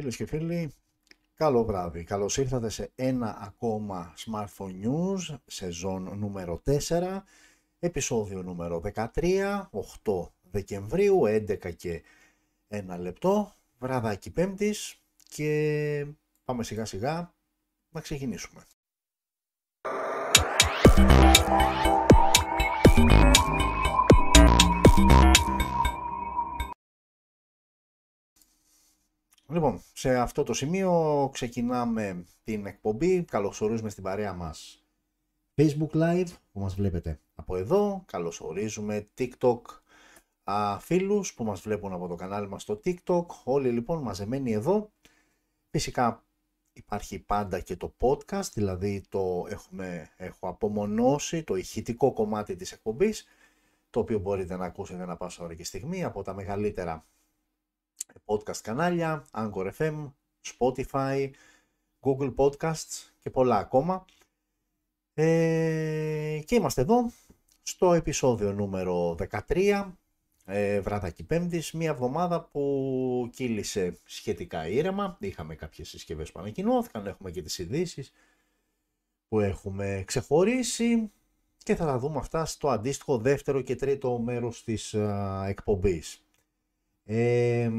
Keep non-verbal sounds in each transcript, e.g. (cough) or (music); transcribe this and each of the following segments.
Φίλες και φίλοι, καλό βράδυ. Καλώς ήρθατε σε ένα ακόμα Smartphone News, σεζόν νούμερο 4, επεισόδιο νούμερο 13, 8 Δεκεμβρίου, 11 και 1 λεπτό, βραδάκι πέμπτης και πάμε σιγά σιγά να ξεκινήσουμε. Λοιπόν, σε αυτό το σημείο ξεκινάμε την εκπομπή. Καλωσορίζουμε στην παρέα μας Facebook Live που μας βλέπετε από εδώ. Καλωσορίζουμε TikTok α, φίλους που μας βλέπουν από το κανάλι μας στο TikTok. Όλοι λοιπόν μαζεμένοι εδώ. Φυσικά υπάρχει πάντα και το podcast, δηλαδή το έχουμε, έχω απομονώσει το ηχητικό κομμάτι της εκπομπής, το οποίο μπορείτε να ακούσετε να πάσα ώρα και στιγμή από τα μεγαλύτερα podcast κανάλια, Anchor FM, Spotify, Google Podcasts και πολλά ακόμα. Ε, και είμαστε εδώ στο επεισόδιο νούμερο 13, ε, βράδακι πέμπτης, μια εβδομάδα που κύλησε σχετικά ήρεμα. Είχαμε κάποιες συσκευές που ανακοινώθηκαν, έχουμε και τις ειδήσει που έχουμε ξεχωρίσει και θα τα δούμε αυτά στο αντίστοιχο δεύτερο και τρίτο μέρος της α, εκπομπής. Ε,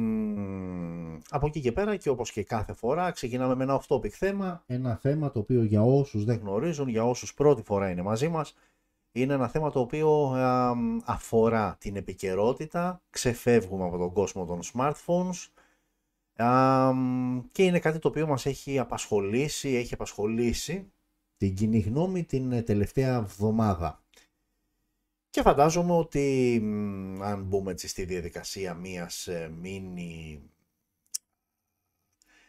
από εκεί και πέρα και όπως και κάθε φορά ξεκινάμε με ένα off-topic θέμα, ένα θέμα το οποίο για όσους δεν γνωρίζουν, για όσους πρώτη φορά είναι μαζί μας, είναι ένα θέμα το οποίο αφορά την επικαιρότητα, ξεφεύγουμε από τον κόσμο των smartphones και είναι κάτι το οποίο μας έχει απασχολήσει, έχει απασχολήσει την κοινή γνώμη την τελευταία εβδομάδα. Και φαντάζομαι ότι αν μπούμε έτσι στη διαδικασία μιας ε, μίνι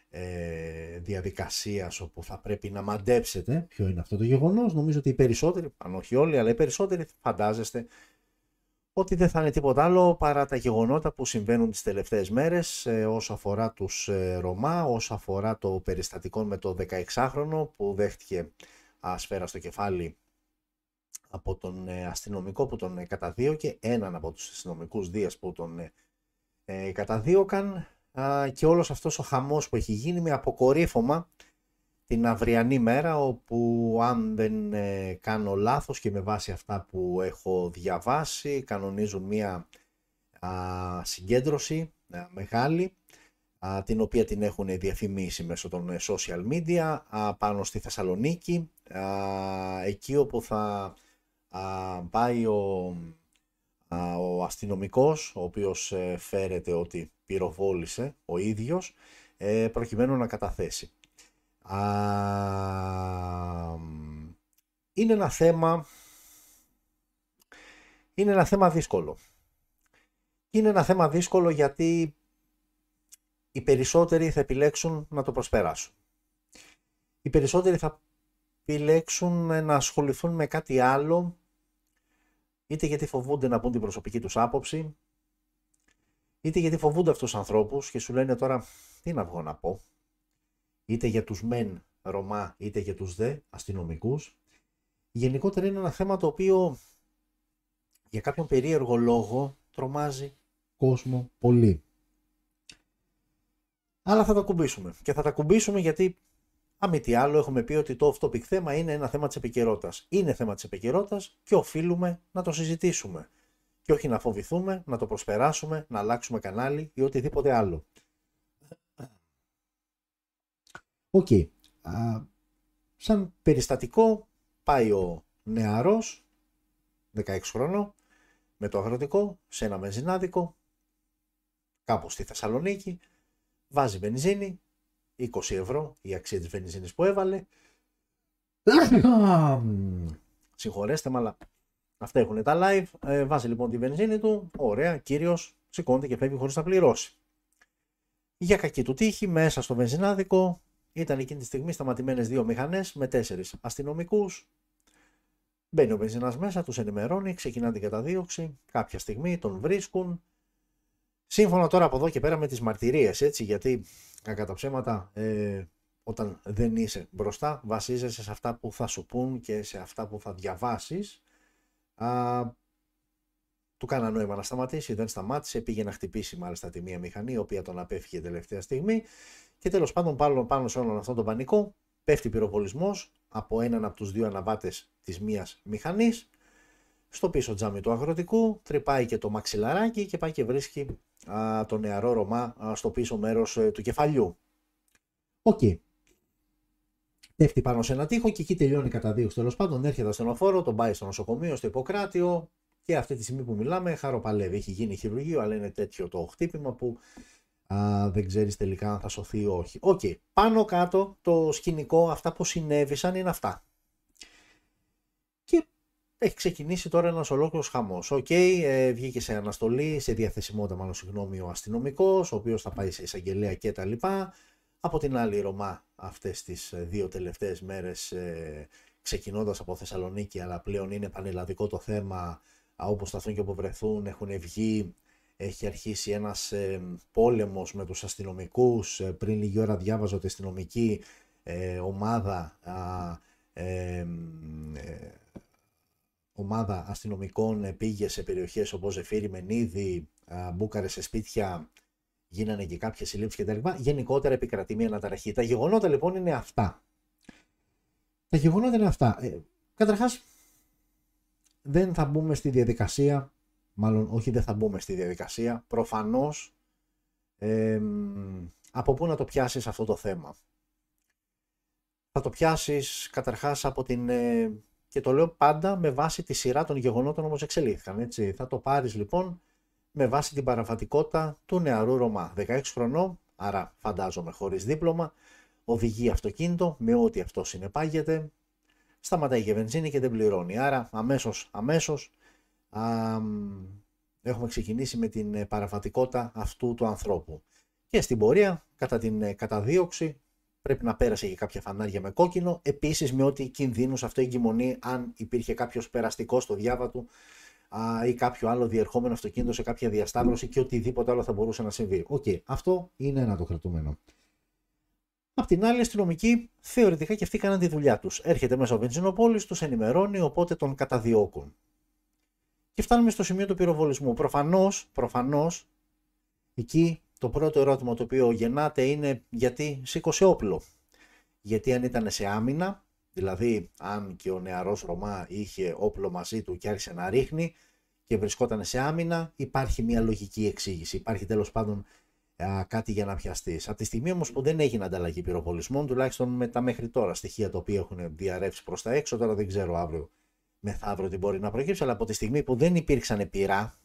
ε, διαδικασίας όπου θα πρέπει να μαντέψετε ποιο είναι αυτό το γεγονός, νομίζω ότι οι περισσότεροι, αν όχι όλοι, αλλά οι περισσότεροι φαντάζεστε ότι δεν θα είναι τίποτα άλλο παρά τα γεγονότα που συμβαίνουν τις τελευταίες μέρες ε, όσο αφορά τους ε, Ρωμά, όσο αφορά το περιστατικό με το 16χρονο που δέχτηκε ασφαίρα στο κεφάλι από τον ε, αστυνομικό που τον ε, καταδίωκε, έναν από τους αστυνομικούς δίας που τον ε, καταδίωκαν και όλος αυτός ο χαμός που έχει γίνει με αποκορύφωμα την αυριανή μέρα όπου αν δεν κάνω λάθος και με βάση αυτά που έχω διαβάσει κανονίζουν μία συγκέντρωση μεγάλη την οποία την έχουν διαφημίσει μέσω των social media πάνω στη Θεσσαλονίκη εκεί όπου θα πάει ο, ο αστυνομικός, ο οποίος ε, φέρεται ότι πυροβόλησε ο ίδιος, ε, προκειμένου να καταθέσει. είναι ένα θέμα είναι ένα θέμα δύσκολο. Είναι ένα θέμα δύσκολο γιατί οι περισσότεροι θα επιλέξουν να το προσπεράσουν. Οι περισσότεροι θα επιλέξουν να ασχοληθούν με κάτι άλλο είτε γιατί φοβούνται να πούν την προσωπική τους άποψη, είτε γιατί φοβούνται αυτούς τους ανθρώπους και σου λένε τώρα τι να βγω να πω, είτε για τους μεν Ρωμά, είτε για τους δε αστυνομικούς. Γενικότερα είναι ένα θέμα το οποίο για κάποιον περίεργο λόγο τρομάζει κόσμο πολύ. Αλλά θα τ' ακουμπήσουμε. Και θα τ' ακουμπήσουμε γιατί αν μη τι άλλο, έχουμε πει ότι το off-topic θέμα είναι ένα θέμα της επικαιρότητας. Είναι θέμα της επικαιρότητας και οφείλουμε να το συζητήσουμε. Και όχι να φοβηθούμε, να το προσπεράσουμε, να αλλάξουμε κανάλι ή οτιδήποτε άλλο. OK. Okay. Σαν περιστατικό πάει ο νεαρός, 16 χρονών, με το αγροτικό, σε ένα μεζινάδικο, κάπου στη Θεσσαλονίκη, βάζει βενζίνη, 20 ευρώ η αξία της βενζίνης που έβαλε. Συγχωρέστε με, αλλά αυτά έχουν τα live. Ε, βάζει λοιπόν τη βενζίνη του. Ωραία, κύριος σηκώνεται και φεύγει χωρίς να πληρώσει. Για κακή του τύχη, μέσα στο βενζινάδικο ήταν εκείνη τη στιγμή σταματημένες δύο μηχανές με τέσσερις αστυνομικούς. Μπαίνει ο βενζινάς μέσα, τους ενημερώνει, ξεκινά την καταδίωξη. Κάποια στιγμή τον βρίσκουν. Σύμφωνα τώρα από εδώ και πέρα με τις μαρτυρίες, έτσι, γιατί κατά τα ψέματα, ε, όταν δεν είσαι μπροστά, βασίζεσαι σε αυτά που θα σου πούν και σε αυτά που θα διαβάσεις. Α, του κάνα νόημα να σταματήσει, δεν σταμάτησε, πήγε να χτυπήσει μάλιστα τη μία μηχανή, η οποία τον απέφυγε τελευταία στιγμή Και τέλος πάντων πάνω, πάνω σε όλον αυτό τον πανικό πέφτει πυροβολισμός από έναν από τους δύο αναβάτες της μίας μηχανής στο πίσω τζάμι του αγροτικού, τρυπάει και το μαξιλαράκι και πάει και βρίσκει α, το νεαρό Ρομά στο πίσω μέρος ε, του κεφαλιού. OK. Okay. Πέφτει πάνω σε ένα τοίχο και εκεί τελειώνει η καταδίωξη τέλος πάντων. Έρχεται ασθενοφόρο, τον πάει στο νοσοκομείο, στο Ιπποκράτιο και αυτή τη στιγμή που μιλάμε χαροπαλεύει. Έχει γίνει χειρουργείο, αλλά είναι τέτοιο το χτύπημα που α, δεν ξέρεις τελικά αν θα σωθεί ή όχι. OK. Okay. Πάνω κάτω το σκηνικό, αυτά που συνέβησαν είναι αυτά έχει ξεκινήσει τώρα ένας ολόκληρος χαμός. OK, okay, ε, βγήκε σε αναστολή, σε διαθεσιμότητα, μάλλον συγγνώμη, ο αστυνομικός, ο οποίος θα πάει σε εισαγγελέα κτλ. Από την άλλη, οι Ρομά αυτές τις ε, δύο τελευταίες μέρες, ε, ξεκινώντας από Θεσσαλονίκη, αλλά πλέον είναι πανελλαδικό το θέμα, όπου σταθούν και όπου βρεθούν, έχουν βγει. Έχει αρχίσει ένας ε, πόλεμος με τους αστυνομικούς. Ε, πριν λίγη ώρα διάβαζα ότι η αστυνομική ομάδα ομάδα αστυνομικών πήγε σε περιοχές όπως Ζεφύρι, Μενίδη, μπούκαρε σε σπίτια, γίνανε και κάποιες συλλήψεις κτλ. Γενικότερα επικρατεί μια αναταραχή. Τα γεγονότα λοιπόν είναι αυτά. Τα γεγονότα είναι αυτά. Ε, καταρχάς, δεν θα μπούμε στη διαδικασία, μάλλον όχι δεν θα μπούμε στη διαδικασία, προφανώς ε, από πού να το πιάσεις αυτό το θέμα. Θα το πιάσεις καταρχάς από την ε, και το λέω πάντα με βάση τη σειρά των γεγονότων όπως εξελίχθηκαν. Έτσι. Θα το πάρεις λοιπόν με βάση την παραβατικότητα του νεαρού Ρωμά. 16 χρονών, άρα φαντάζομαι χωρίς δίπλωμα, οδηγεί αυτοκίνητο με ό,τι αυτό συνεπάγεται, σταματάει για βενζίνη και δεν πληρώνει. Άρα αμέσως, αμέσως α, έχουμε ξεκινήσει με την παραβατικότητα αυτού του ανθρώπου. Και στην πορεία, κατά την καταδίωξη, πρέπει να πέρασε και κάποια φανάρια με κόκκινο. Επίσης με ό,τι κινδύνου αυτό εγκυμονεί αν υπήρχε κάποιος περαστικός στο διάβα του α, ή κάποιο άλλο διερχόμενο αυτοκίνητο σε κάποια διασταύρωση και οτιδήποτε άλλο θα μπορούσε να συμβεί. OK, okay, αυτό είναι ένα το κρατούμενο. Απ' την άλλη, οι αστυνομικοί θεωρητικά και αυτοί κάναν τη δουλειά τους. Έρχεται μέσα ο Βενζινοπόλης, τους ενημερώνει, οπότε τον καταδιώκουν. Και φτάνουμε στο σημείο του πυροβολισμού. Προφανώς, προφανώς, εκεί το πρώτο ερώτημα το οποίο γεννάται είναι γιατί σήκωσε όπλο. Γιατί αν ήταν σε άμυνα, δηλαδή αν και ο νεαρός Ρωμά είχε όπλο μαζί του και άρχισε να ρίχνει και βρισκόταν σε άμυνα, υπάρχει μια λογική εξήγηση. Υπάρχει τέλος πάντων α, κάτι για να πιαστείς. Από τη στιγμή όμως που δεν έγινε ανταλλαγή πυροβολισμών, τουλάχιστον με τα μέχρι τώρα στοιχεία τα οποία έχουν διαρρεύσει προς τα έξω, τώρα δεν ξέρω αύριο μεθαύριο τι μπορεί να προκύψει, αλλά από τη στιγμή που δεν υπήρξαν πειρά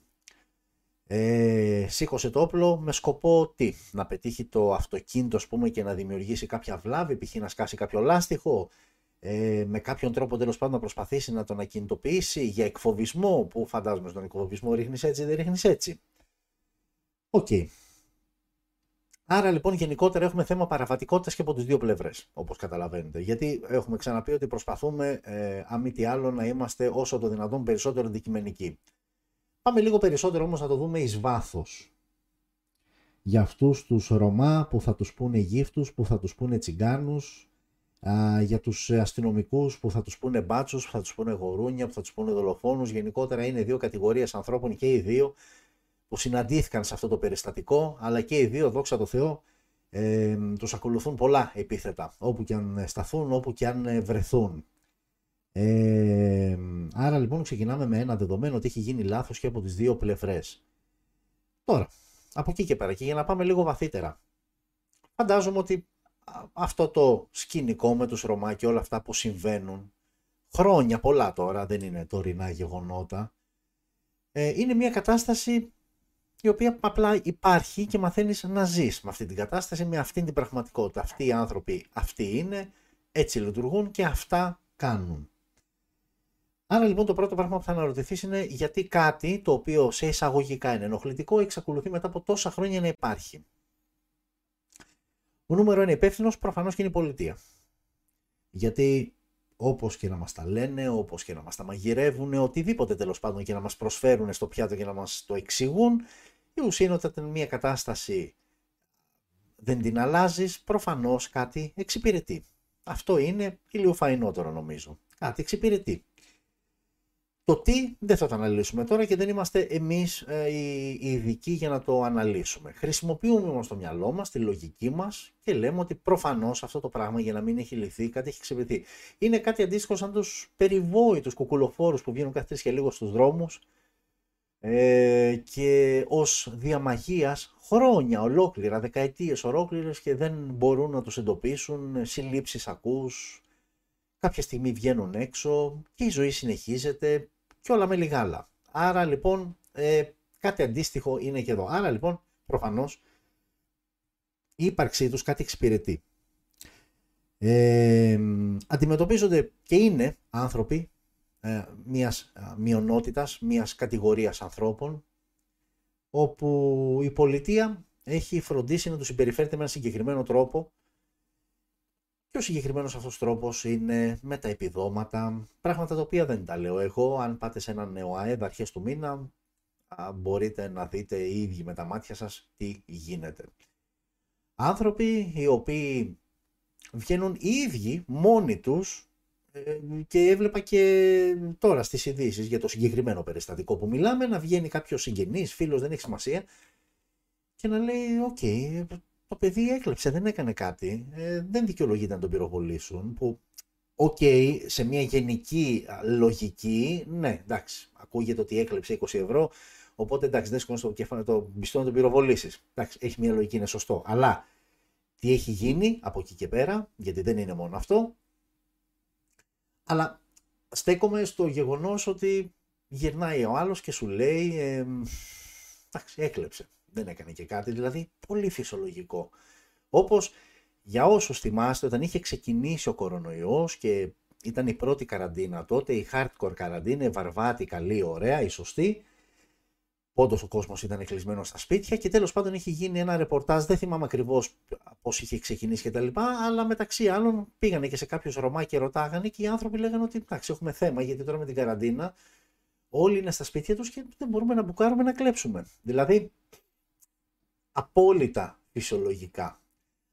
ε, σήκωσε το όπλο με σκοπό τι, να πετύχει το αυτοκίνητο πούμε, και να δημιουργήσει κάποια βλάβη, π.χ. να σκάσει κάποιο λάστιχο, ε, με κάποιον τρόπο τέλος πάντων να προσπαθήσει να τον ακινητοποιήσει για εκφοβισμό, που φαντάζομαι στον εκφοβισμό ρίχνεις έτσι, δεν ρίχνεις έτσι. OK. Okay. Άρα λοιπόν γενικότερα έχουμε θέμα παραβατικότητας και από τις δύο πλευρές, όπως καταλαβαίνετε. Γιατί έχουμε ξαναπεί ότι προσπαθούμε, ε, αν μη τι άλλο, να είμαστε όσο το δυνατόν περισσότερο αντικειμενικοί. Πάμε λίγο περισσότερο όμως να το δούμε εις βάθος. Για αυτούς τους Ρωμά που θα τους πούνε γύφτους, που θα τους πούνε τσιγκάνους, α, για τους αστυνομικούς που θα τους πούνε μπάτσους, που θα τους πούνε γουρούνια, που θα τους πούνε δολοφόνους. Γενικότερα είναι δύο κατηγορίες ανθρώπων και οι δύο που συναντήθηκαν σε αυτό το περιστατικό, αλλά και οι δύο, δόξα τω Θεώ, ε, τους ακολουθούν πολλά επίθετα, όπου και αν σταθούν, όπου και αν βρεθούν. Ε, άρα λοιπόν ξεκινάμε με ένα δεδομένο ότι έχει γίνει λάθος και από τις δύο πλευρές. Τώρα, από εκεί και πέρα και για να πάμε λίγο βαθύτερα. Φαντάζομαι ότι αυτό το σκηνικό με τους Ρωμά και όλα αυτά που συμβαίνουν χρόνια πολλά τώρα, δεν είναι τωρινά γεγονότα, ε, είναι μια κατάσταση η οποία απλά υπάρχει και μαθαίνεις να ζεις με αυτή την κατάσταση, με αυτή την πραγματικότητα. Αυτοί οι άνθρωποι αυτοί είναι, έτσι λειτουργούν και αυτά κάνουν. Άρα λοιπόν το πρώτο πράγμα που θα αναρωτηθείς είναι γιατί κάτι το οποίο σε εισαγωγικά είναι ενοχλητικό εξακολουθεί μετά από τόσα χρόνια να υπάρχει. Ο νούμερο ένα υπεύθυνος προφανώς και είναι η πολιτεία. Γιατί όπως και να μας τα λένε, όπως και να μας τα μαγειρεύουν, οτιδήποτε τέλος πάντων και να μας προσφέρουν στο πιάτο και να μας το εξηγούν, η ουσία είναι ότι όταν μια κατάσταση δεν την αλλάζεις, προφανώς κάτι εξυπηρετεί. Αυτό είναι ηλιοφαϊνότερο νομίζω. Κάτι εξυπηρετεί. Το τι δεν θα το αναλύσουμε τώρα και δεν είμαστε εμείς ε, οι ειδικοί για να το αναλύσουμε. Χρησιμοποιούμε όμως το μυαλό μας, τη λογική μας και λέμε ότι προφανώς αυτό το πράγμα για να μην έχει λυθεί κάτι έχει ξεπηθεί. Είναι κάτι αντίστοιχο σαν τους περιβόητους κουκουλοφόρους που βγαίνουν κάθε τρεις και λίγο στους δρόμους ε, και ως διαμαγείας χρόνια ολόκληρα, δεκαετίες ολόκληρες και δεν μπορούν να τους εντοπίσουν, συλλήψεις ακούς, κάποια στιγμή βγαίνουν έξω και η ζωή συνεχίζεται και όλα με λιγάλα. Άρα λοιπόν ε, κάτι αντίστοιχο είναι και εδώ. Άρα λοιπόν προφανώς η ύπαρξή τους κάτι εξυπηρετεί. Ε, αντιμετωπίζονται και είναι άνθρωποι ε, μιας μειονότητας, μιας κατηγορίας ανθρώπων όπου η πολιτεία έχει φροντίσει να τους συμπεριφέρεται με ένα συγκεκριμένο τρόπο και ο συγκεκριμένος αυτός τρόπος είναι με τα επιδόματα, πράγματα τα οποία δεν τα λέω εγώ. Αν πάτε σε ένα νεοαέδ αρχές του μήνα, μπορείτε να δείτε οι ίδιοι με τα μάτια σας τι γίνεται. Άνθρωποι οι οποίοι βγαίνουν οι ίδιοι μόνοι τους ε, και έβλεπα και τώρα στις ειδήσεις για το συγκεκριμένο περιστατικό που μιλάμε να βγαίνει κάποιος συγγενής, φίλος, δεν έχει σημασία και να λέει οκ, το παιδί έκλεψε, δεν έκανε κάτι, ε, δεν δικαιολογείται να τον πυροβολήσουν, που Οκ, σε μια γενική λογική, ναι, εντάξει, ακούγεται ότι έκλεψε 20 ευρώ, οπότε εντάξει, δεν σηκώνεις το κεφάλι, το πιστό να τον πυροβολήσεις. Εντάξει, έχει μια λογική, είναι σωστό. Αλλά τι έχει γίνει από εκεί και πέρα, γιατί δεν είναι μόνο αυτό. Αλλά στέκομαι στο γεγονός ότι γυρνάει ο άλλος και σου λέει, ε, εντάξει, έκλεψε δεν έκανε και κάτι, δηλαδή πολύ φυσιολογικό. Όπως για όσους θυμάστε όταν είχε ξεκινήσει ο κορονοϊός και ήταν η πρώτη καραντίνα τότε, η hardcore καραντίνα, η βαρβάτη, καλή, ωραία, η σωστή, Όντως ο κόσμος ήταν κλεισμένος στα σπίτια και τέλος πάντων είχε γίνει ένα ρεπορτάζ. Δεν θυμάμαι ακριβώς πώς είχε ξεκινήσει κτλ. Αλλά μεταξύ άλλων πήγανε και σε κάποιους Ρωμά και ρωτάγανε και οι άνθρωποι λέγανε ότι εντάξει, έχουμε θέμα γιατί τώρα με την καραντίνα όλοι είναι στα σπίτια τους και δεν μπορούμε να μπουκάρουμε να κλέψουμε. Δηλαδή απόλυτα φυσιολογικά.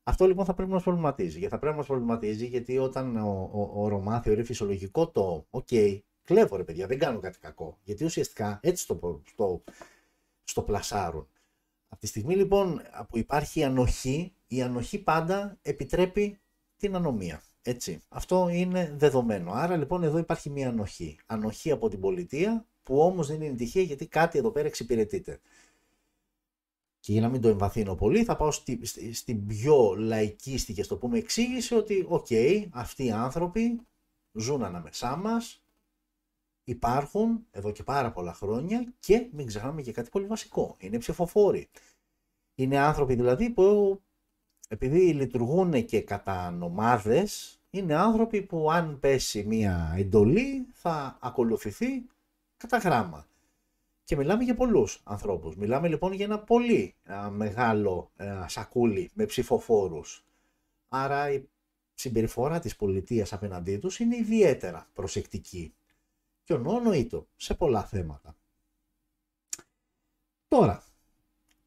Αυτό λοιπόν θα πρέπει να μας προβληματίζει. Γιατί θα πρέπει να μας προβληματίζει γιατί όταν ο, ο, ο Ρωμά θεωρεί φυσιολογικό το «ΟΚ, okay, κλέβω ρε παιδιά, δεν κάνω κάτι κακό». Γιατί ουσιαστικά έτσι το, στο, στο πλασάρουν. Από τη στιγμή λοιπόν που υπάρχει ανοχή, η ανοχή πάντα επιτρέπει την ανομία. Έτσι. Αυτό είναι δεδομένο. Άρα λοιπόν εδώ υπάρχει μια ανοχή. Ανοχή από την πολιτεία που όμως δεν είναι τυχαία γιατί κάτι εδώ πέρα εξυπηρετείται. Και για να μην το εμβαθύνω πολύ, θα πάω στη, στην πιο λαϊκίστικη, ας το πούμε, εξήγηση ότι, οκ, αυτοί οι άνθρωποι ζουν ανάμεσά μας, υπάρχουν εδώ και πάρα πολλά χρόνια και μην ξεχνάμε και κάτι πολύ βασικό, είναι ψηφοφόροι. Είναι άνθρωποι δηλαδή που επειδή λειτουργούν και κατά νομάδες, είναι άνθρωποι που αν πέσει μία εντολή θα ακολουθηθεί κατά γράμμα. Και μιλάμε για πολλούς ανθρώπους. Μιλάμε λοιπόν για ένα πολύ μεγάλο σακούλι με ψηφοφόρους. Άρα η συμπεριφορά της πολιτείας απέναντί τους είναι ιδιαίτερα προσεκτική. Και ονοήτο σε πολλά θέματα. Τώρα,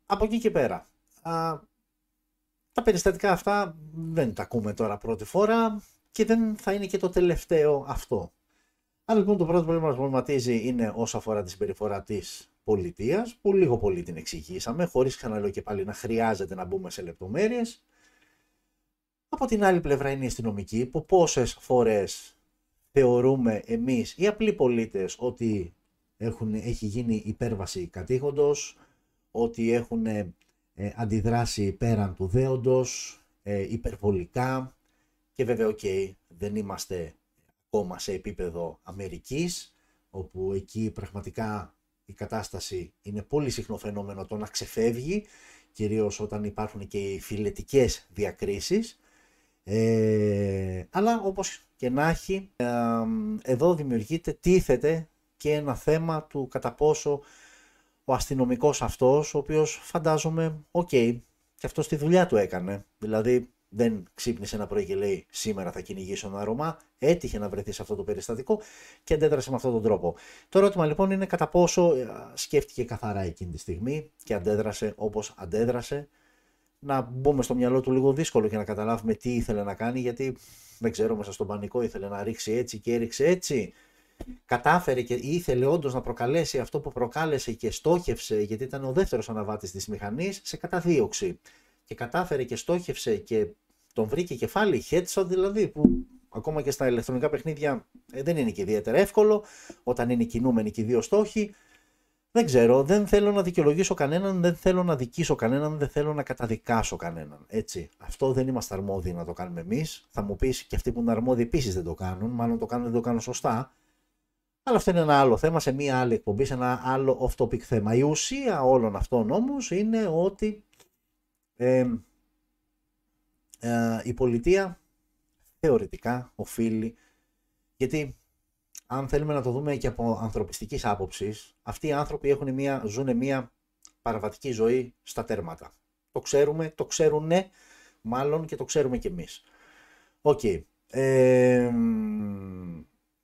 από εκεί και πέρα, α, τα περιστατικά αυτά δεν τα ακούμε τώρα πρώτη φορά και δεν θα είναι και το τελευταίο αυτό. Άρα λοιπόν το πρώτο που μας προβληματίζει είναι όσο αφορά τη συμπεριφορά της πολιτείας, που λίγο πολύ την εξηγήσαμε, χωρίς ξαναλέω και πάλι να χρειάζεται να μπούμε σε λεπτομέρειες. Από την άλλη πλευρά είναι οι αστυνομικοί, που πόσες φορές θεωρούμε εμείς οι απλοί πολίτες ότι έχουν, έχει γίνει υπέρβαση καθήκοντος, ότι έχουν ε, αντιδράσει πέραν του δέοντος, ε, υπερβολικά και βέβαια οκ, δεν είμαστε ακόμα σε επίπεδο Αμερικής, όπου εκεί πραγματικά η κατάσταση είναι πολύ συχνό φαινόμενο το να ξεφεύγει, κυρίως όταν υπάρχουν και οι φυλετικές διακρίσεις. Ε, αλλά όπως και να έχει, ε, εδώ δημιουργείται, τίθεται και ένα θέμα του κατά πόσο ο αστυνομικός αυτός, ο οποίος φαντάζομαι, OK, okay, και αυτός τη δουλειά του έκανε. Δηλαδή δεν ξύπνησε ένα πρωί και λέει σήμερα θα κυνηγήσω ένα Ρωμά, έτυχε να βρεθεί σε αυτό το περιστατικό και αντέδρασε με αυτόν τον τρόπο. Το ερώτημα λοιπόν είναι κατά πόσο ε, σκέφτηκε καθαρά εκείνη τη στιγμή και αντέδρασε όπως αντέδρασε. Να μπούμε στο μυαλό του λίγο δύσκολο και να καταλάβουμε τι ήθελε να κάνει γιατί δεν ξέρω μέσα στον πανικό ήθελε να ρίξει έτσι και έριξε έτσι κατάφερε και ήθελε όντως να προκαλέσει αυτό που προκάλεσε και στόχευσε, γιατί ήταν ο δεύτερος αναβάτης της μηχανής, σε καταδίωξη. Και κατάφερε και στόχευσε και τον βρήκε κεφάλι, headshot δηλαδή, που ακόμα και στα ηλεκτρονικά παιχνίδια ε, δεν είναι και ιδιαίτερα εύκολο, όταν είναι κινούμενοι και οι δύο στόχοι. Δεν ξέρω, δεν θέλω να δικαιολογήσω κανέναν, δεν θέλω να δικήσω κανέναν, δεν θέλω να καταδικάσω κανέναν. Έτσι. Αυτό δεν είμαστε αρμόδιοι να το κάνουμε εμείς. Θα μου πεις και αυτοί που είναι αρμόδιοι επίσης δεν το κάνουν, μάλλον το κάνουν δεν το κάνουν σωστά. Αλλά αυτό είναι ένα άλλο θέμα σε μία άλλη εκπομπή, σε ένα άλλο off-topic θέμα. Η ουσία όλων αυτών όμως είναι ότι ε, ε, η πολιτεία θεωρητικά οφείλει, γιατί αν θέλουμε να το δούμε και από ανθρωπιστικής άποψης, αυτοί οι άνθρωποι έχουν μια, ζουν μια παραβατική ζωή στα τέρματα. Το ξέρουμε, το ξέρουν μάλλον και το ξέρουμε κι εμείς. OK. Okay. Ε,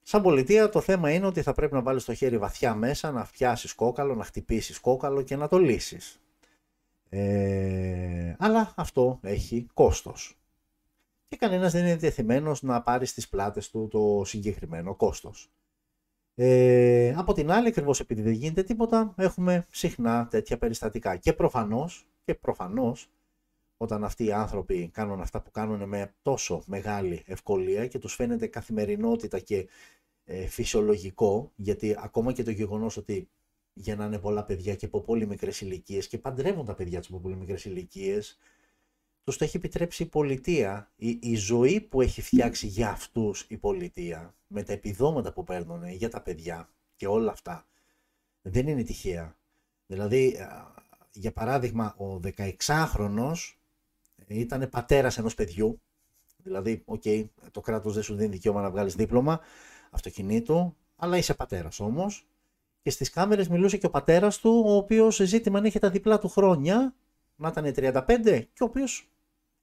σαν πολιτεία το θέμα είναι ότι θα πρέπει να βάλεις το χέρι βαθιά μέσα, να φτάσεις κόκαλο, να χτυπήσεις κόκαλο και να το λύσεις. Ε, αλλά αυτό έχει κόστος και κανένας δεν είναι διεθυμένος να πάρει στις πλάτες του το συγκεκριμένο κόστος. Ε, από την άλλη, ακριβώς επειδή δεν γίνεται τίποτα, έχουμε συχνά τέτοια περιστατικά. Και προφανώς, και προφανώς, όταν αυτοί οι άνθρωποι κάνουν αυτά που κάνουν με τόσο μεγάλη ευκολία και τους φαίνεται καθημερινότητα και ε, φυσιολογικό, γιατί ακόμα και το γεγονός ότι γεννάνε πολλά παιδιά και από πολύ μικρές ηλικίες και παντρεύουν τα παιδιά τους από πολύ μικρές ηλικίες, τους το έχει επιτρέψει η πολιτεία, η, η ζωή που έχει φτιάξει για αυτούς η πολιτεία, με τα επιδόματα που παίρνουν για τα παιδιά και όλα αυτά, δεν είναι τυχαία. Δηλαδή, για παράδειγμα, ο 16χρονος ήταν πατέρας ενός παιδιού, δηλαδή, OK, okay, το κράτος δεν σου δίνει δικαίωμα να βγάλεις δίπλωμα αυτοκινήτου, αλλά είσαι πατέρας όμως, και στις κάμερες μιλούσε και ο πατέρας του, ο οποίος ζήτημα αν είχε τα διπλά του χρόνια, να ήταν 35 και ο οποίος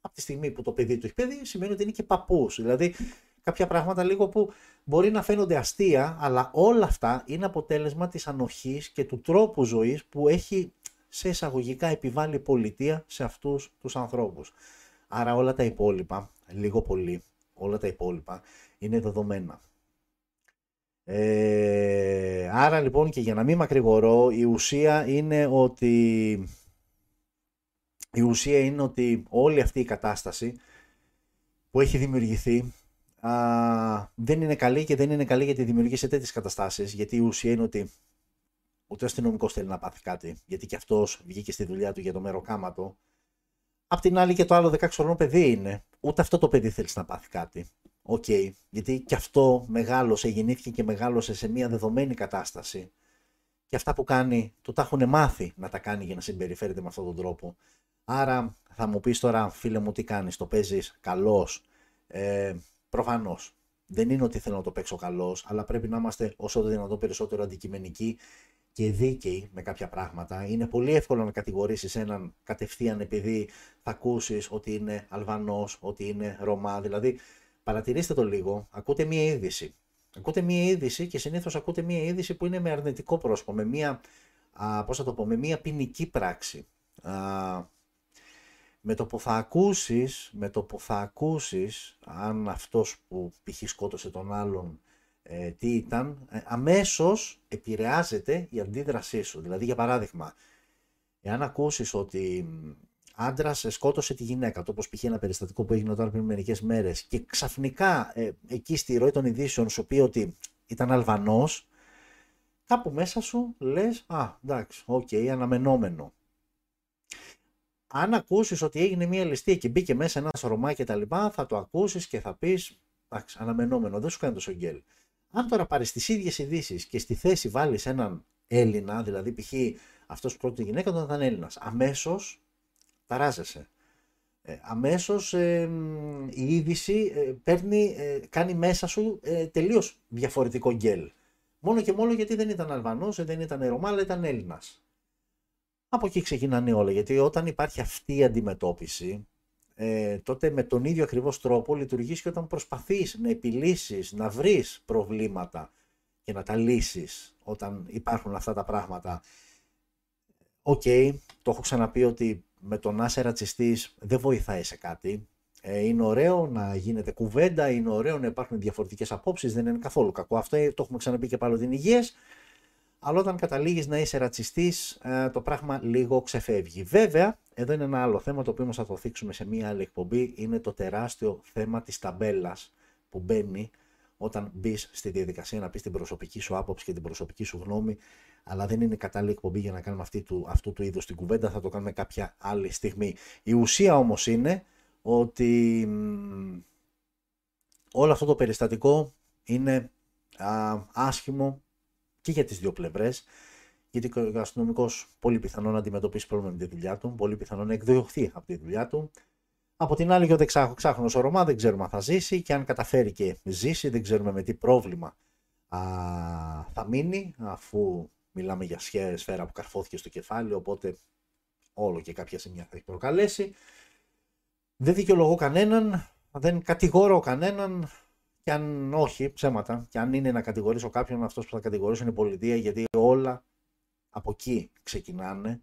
από τη στιγμή που το παιδί του έχει παιδί, σημαίνει ότι είναι και παππούς. Δηλαδή, κάποια πράγματα λίγο που μπορεί να φαίνονται αστεία, αλλά όλα αυτά είναι αποτέλεσμα της ανοχής και του τρόπου ζωής που έχει σε εισαγωγικά επιβάλλει η πολιτεία σε αυτούς τους ανθρώπους. Άρα όλα τα υπόλοιπα, λίγο πολύ, όλα τα υπόλοιπα είναι δεδομένα. Ε, άρα λοιπόν και για να μην μακρηγορώ, η ουσία είναι ότι η ουσία είναι ότι όλη αυτή η κατάσταση που έχει δημιουργηθεί α, δεν είναι καλή και δεν είναι καλή γιατί δημιουργήσε τέτοιες καταστάσεις. Γιατί η ουσία είναι ότι ούτε ο αστυνομικός θέλει να πάθει κάτι, γιατί και αυτός βγήκε στη δουλειά του για το μεροκάματο. Απ' την άλλη και το άλλο 16 χρονών παιδί είναι. Ούτε αυτό το παιδί θέλεις να πάθει κάτι. OK, okay. γιατί και αυτό μεγάλωσε, γεννήθηκε και μεγάλωσε σε μια δεδομένη κατάσταση. Και αυτά που κάνει, του τα έχουν μάθει να τα κάνει για να συμπεριφέρεται με αυτόν τον τρόπο. Άρα θα μου πεις τώρα φίλε μου τι κάνεις, το παίζεις καλός; Ε, προφανώς. Δεν είναι ότι θέλω να το παίξω καλός, αλλά πρέπει να είμαστε όσο το δυνατόν περισσότερο αντικειμενικοί και δίκαιοι με κάποια πράγματα. Είναι πολύ εύκολο να κατηγορήσεις έναν κατευθείαν επειδή θα ακούσεις ότι είναι Αλβανός, ότι είναι Ρωμά. Δηλαδή παρατηρήστε το λίγο, ακούτε μία είδηση. Ακούτε μία είδηση και συνήθως ακούτε μία είδηση που είναι με αρνητικό πρόσωπο, με μία, α, πώς θα το πω, με μία ποινική πράξη. Α, με το που θα ακούσεις, με το που θα ακούσεις αν αυτός που π.χ. σκότωσε τον άλλον ε, τι ήταν, ε, αμέσως επηρεάζεται η αντίδρασή σου. Δηλαδή για παράδειγμα, εάν ακούσεις ότι άντρας σκότωσε τη γυναίκα, το όπως π.χ. ένα περιστατικό που έγινε τώρα πριν μερικές μέρες και ξαφνικά ε, εκεί στη ροή των ειδήσεων σου πει ότι ήταν Αλβανός, κάπου μέσα σου λες, α, εντάξει, OK, okay, αναμενόμενο αν ακούσεις ότι έγινε μια ληστεία και μπήκε μέσα ένας Ρωμά και τα λοιπά, θα το ακούσεις και θα πεις, εντάξει, αναμενόμενο, δεν σου κάνει τόσο γκελ. Αν τώρα πάρεις τις ίδιες ειδήσεις και στη θέση βάλεις έναν Έλληνα, δηλαδή π.χ. αυτός που πρώτη γυναίκα τον ήταν Έλληνας, αμέσως ταράζεσαι. Ε, αμέσως ε, η είδηση ε, παίρνει, ε, κάνει μέσα σου ε, τελείως διαφορετικό γκέλ. Μόνο και μόνο γιατί δεν ήταν Αλβανός, δεν ήταν Ρωμά, αλλά ήταν Έλληνας. Από εκεί ξεκινάνε όλα, γιατί όταν υπάρχει αυτή η αντιμετώπιση, ε, τότε με τον ίδιο ακριβώς τρόπο λειτουργείς και όταν προσπαθείς να επιλύσεις, να βρεις προβλήματα και να τα λύσεις όταν υπάρχουν αυτά τα πράγματα. Οκ, το έχω ξαναπεί ότι με τον να είσαι ρατσιστής δεν βοηθάει σε κάτι. Ε, είναι ωραίο να γίνεται κουβέντα, είναι ωραίο να υπάρχουν διαφορετικές απόψεις, δεν είναι καθόλου κακό. Αυτό το έχουμε ξαναπεί και πάλι την υγείας. Αλλά όταν καταλήγεις να είσαι ρατσιστής, ε, το πράγμα λίγο ξεφεύγει. Βέβαια, εδώ είναι ένα άλλο θέμα το οποίο μας θα το θίξουμε σε μία άλλη εκπομπή. Είναι το τεράστιο θέμα της ταμπέλας που μπαίνει όταν μπεις στη διαδικασία να πεις την προσωπική σου άποψη και την προσωπική σου γνώμη, αλλά δεν είναι κατάλληλη εκπομπή για να κάνουμε αυτή του, αυτού του είδους την κουβέντα, θα το κάνουμε κάποια άλλη στιγμή. Η ουσία όμως είναι ότι όλο αυτό το περιστατικό είναι α, άσχημο και για τις δύο πλευρές, γιατί ο αστυνομικό πολύ πιθανό να αντιμετωπίσει πρόβλημα με τη δουλειά του, πολύ πιθανό να εκδιωχθεί από τη δουλειά του, από την άλλη, ο δεξάχρονο ο Ρωμά δεν ξέρουμε αν θα ζήσει και αν καταφέρει και ζήσει, δεν ξέρουμε με τι πρόβλημα α, θα μείνει, αφού μιλάμε για σφαίρα που καρφώθηκε στο κεφάλι, οπότε όλο και κάποια σημεία θα έχει προκαλέσει. Δεν δικαιολογώ κανέναν, δεν κατηγορώ κανέναν, και αν όχι, ψέματα, και αν είναι να κατηγορήσω κάποιον, αυτός που θα κατηγορήσω είναι η πολιτεία, γιατί όλα από εκεί ξεκινάνε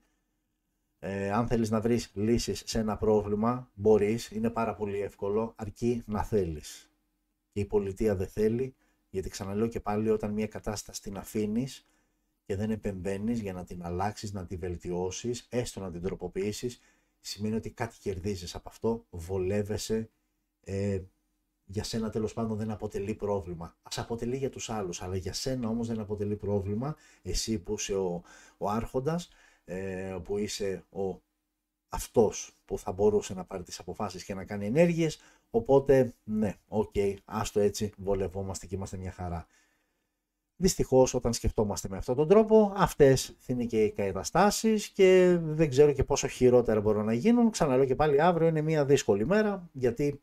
ε, αν θέλεις να βρεις λύσεις σε ένα πρόβλημα, μπορείς, είναι πάρα πολύ εύκολο, αρκεί να θέλεις. Και η πολιτεία δεν θέλει, γιατί ξαναλέω και πάλι όταν μια κατάσταση την αφήνεις και δεν επεμβαίνεις για να την αλλάξεις, να την βελτιώσεις, έστω να την τροποποιήσεις, σημαίνει ότι κάτι κερδίζεις από αυτό, βολεύεσαι, ε, για σένα τέλος πάντων δεν αποτελεί πρόβλημα. Ας αποτελεί για τους άλλους, αλλά για σένα όμως δεν αποτελεί πρόβλημα, εσύ που είσαι ο, ο άρχοντας, ε, που είσαι ο αυτός που θα μπορούσε να πάρει τις αποφάσεις και να κάνει ενέργειες, οπότε ναι, OK, okay, άστο έτσι, βολευόμαστε και είμαστε μια χαρά. Δυστυχώς, όταν σκεφτόμαστε με αυτόν τον τρόπο, αυτές είναι και οι καταστάσεις και δεν ξέρω και πόσο χειρότερα μπορούν να γίνουν. Ξαναλέω και πάλι, αύριο είναι μια δύσκολη μέρα, γιατί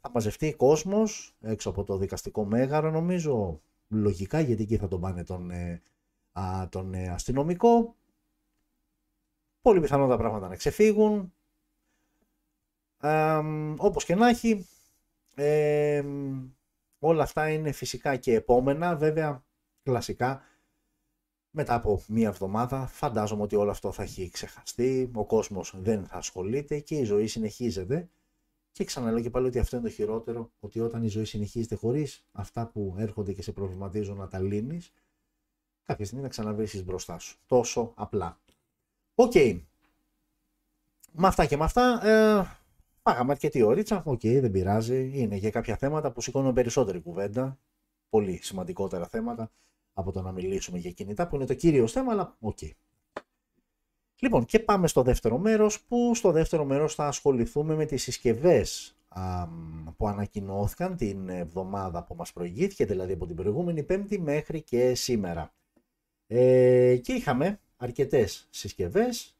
θα μαζευτεί κόσμος έξω από το δικαστικό μέγαρο, νομίζω. Λογικά, γιατί εκεί θα τον πάνε τον, ε, τον ε, αστυνομικό πολύ πιθανό τα πράγματα να ξεφύγουν. Ε, όπως και να έχει, όλα αυτά είναι φυσικά και επόμενα, βέβαια κλασικά μετά από μία εβδομάδα φαντάζομαι ότι όλο αυτό θα έχει ξεχαστεί, ο κόσμος δεν θα ασχολείται και η ζωή συνεχίζεται. Και ξαναλέω και πάλι ότι αυτό είναι το χειρότερο, ότι όταν η ζωή συνεχίζεται χωρίς αυτά που έρχονται και σε προβληματίζουν να τα λύνεις, κάποια στιγμή να ξαναβρείς μπροστά σου. Τόσο απλά. OK. Okay. Με αυτά και με αυτά, ε, φάγαμε αρκετή ωρίτσα. OK, okay, δεν πειράζει. Είναι και κάποια θέματα που σηκώνουν περισσότερη κουβέντα. Πολύ σημαντικότερα θέματα από το να μιλήσουμε για κινητά, που είναι το κύριο θέμα, αλλά OK. Okay. Λοιπόν, και πάμε στο δεύτερο μέρος, που στο δεύτερο μέρος θα ασχοληθούμε με τις συσκευές α, που ανακοινώθηκαν την εβδομάδα που μας προηγήθηκε, δηλαδή από την προηγούμενη πέμπτη μέχρι και σήμερα. Ε, και είχαμε αρκετές συσκευές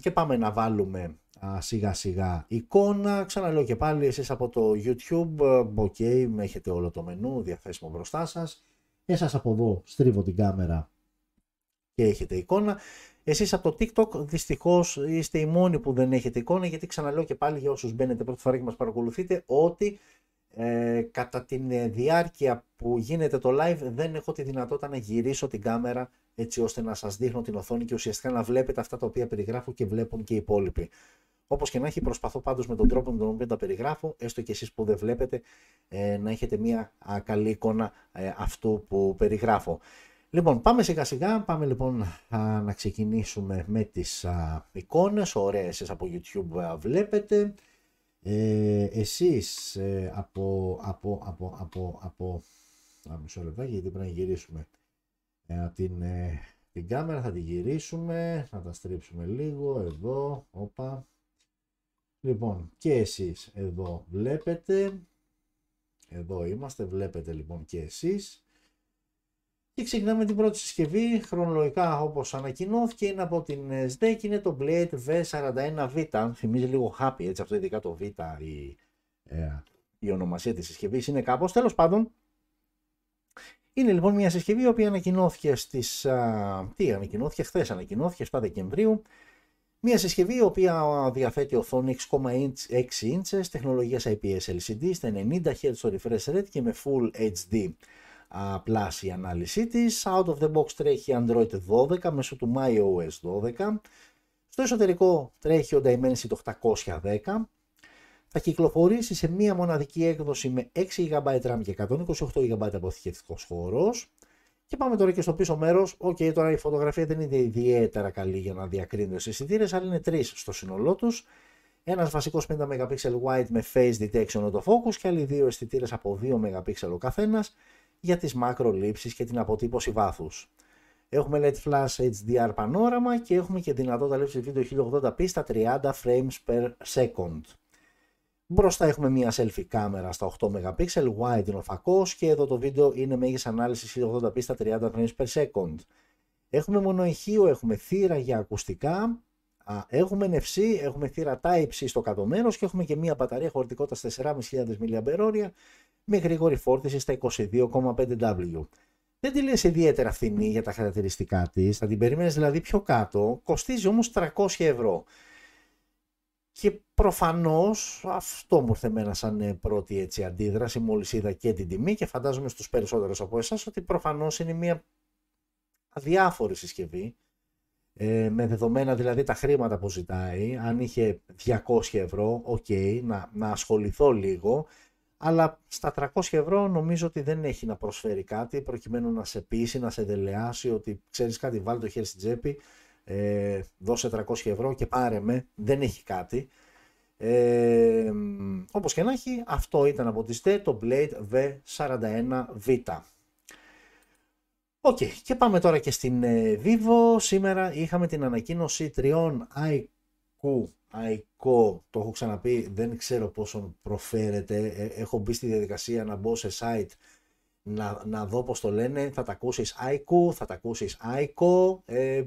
και πάμε να βάλουμε σιγά σιγά εικόνα. Ξαναλέω και πάλι εσείς από το YouTube, ok, έχετε όλο το μενού διαθέσιμο μπροστά σας. Εσάς από εδώ στρίβω την κάμερα και έχετε εικόνα. Εσείς από το TikTok δυστυχώς είστε οι μόνοι που δεν έχετε εικόνα γιατί ξαναλέω και πάλι για όσους μπαίνετε πρώτη φορά και μας παρακολουθείτε ότι ε, κατά τη διάρκεια που γίνεται το live δεν έχω τη δυνατότητα να γυρίσω την κάμερα έτσι ώστε να σας δείχνω την οθόνη και ουσιαστικά να βλέπετε αυτά τα οποία περιγράφω και βλέπουν και οι υπόλοιποι. Όπως και να έχει προσπαθώ πάντως με τον τρόπο με τον οποίο τα περιγράφω, έστω και εσείς που δεν βλέπετε, ε, να έχετε μια καλή εικόνα ε, αυτού που περιγράφω. Λοιπόν, πάμε σιγά σιγά, πάμε λοιπόν να ξεκινήσουμε με τις α, εικόνες, ωραίες εσείς από YouTube βλέπετε. Ε, εσείς ε, από, από, από, από, από, α, μισό λεπτάκι γιατί πρέπει να γυρίσουμε ε, την, ε, την κάμερα, θα τη γυρίσουμε, θα τα στρίψουμε λίγο, εδώ, όπα. Λοιπόν, και εσείς εδώ βλέπετε, εδώ είμαστε, βλέπετε λοιπόν και εσείς. Και ξεκινάμε την πρώτη συσκευή, χρονολογικά όπως ανακοινώθηκε, είναι από την SDEC, είναι το Blade V41V, θυμίζει λίγο happy, έτσι αυτό ειδικά το V, η, ε, η ονομασία της συσκευής είναι κάπως, τέλος πάντων. Είναι λοιπόν μια συσκευή η οποία ανακοινώθηκε στις, α, τι ανακοινώθηκε, χθες ανακοινώθηκε 7 Δεκεμβρίου, μια συσκευή η οποία διαθέτει οθόνη 6,6 inches, τεχνολογίας IPS LCD στα 90 Hz στο refresh rate και με Full HD Plus η ανάλυση της. Out of the box τρέχει Android 12 μέσω του MyOS 12. Στο εσωτερικό τρέχει ο Dimensity 810, θα κυκλοφορήσει σε μία μοναδική έκδοση με 6 GB RAM και 128 GB αποθηκευτικός χώρος. Και πάμε τώρα και στο πίσω μέρος. OK, okay, τώρα η φωτογραφία δεν είναι ιδιαίτερα καλή για να διακρίνει τους αισθητήρες, αλλά είναι τρεις στο σύνολό τους. Ένας βασικός 50 MP wide με face detection autofocus και άλλοι δύο αισθητήρες από 2 MP ο καθένας για τις μακρολήψεις και την αποτύπωση βάθους. Έχουμε LED flash HDR πανόραμα και έχουμε και δυνατότητα λήψης βίντεο 1080p στα 30 frames per second. Μπροστά έχουμε μια selfie κάμερα στα 8 MP, wide είναι ο φακός και εδώ το βίντεο είναι μέγιστης ανάλυσης 1080p στα 30 frames per second. Έχουμε μονοηχείο, έχουμε θύρα για ακουστικά, έχουμε NFC, έχουμε θύρα Type-C στο κάτω μέρος και έχουμε και μια μπαταρία χωρητικότητας 4.500 mAh με γρήγορη φόρτιση στα 22,5W. Δεν τη λες ιδιαίτερα φθηνή για τα χαρακτηριστικά της, θα την περιμένεις δηλαδή πιο κάτω, κοστίζει όμως 300 ευρώ. Και προφανώς αυτό μου ήρθε εμένα σαν ε, πρώτη έτσι αντίδραση. Μόλις είδα και την τιμή και φαντάζομαι στους περισσότερους από εσάς ότι προφανώς είναι μια αδιάφορη συσκευή ε, με δεδομένα δηλαδή τα χρήματα που ζητάει. Αν είχε 200 ευρώ οκ να, να ασχοληθώ λίγο. Αλλά στα 300 ευρώ νομίζω ότι δεν έχει να προσφέρει κάτι προκειμένου να σε πείσει, να σε δελεάσει ότι ξέρεις κάτι βάλε το χέρι στην τσέπη ε, δώσε 300 ευρώ και πάρε με, δεν έχει κάτι. Ε, όπως και να έχει, αυτό ήταν από τη ZTE το Blade V41V. OK, okay, και πάμε τώρα και στην ε, Vivo. Σήμερα είχαμε την ανακοίνωση τριών iQOO, iQOO, το έχω ξαναπεί, δεν ξέρω πώς προφέρεται. Ε, έχω μπει στη διαδικασία να μπω σε site να, να δω πώς το λένε, θα τα ακούσεις Aiko, θα τα ακούσεις Aiko, ε,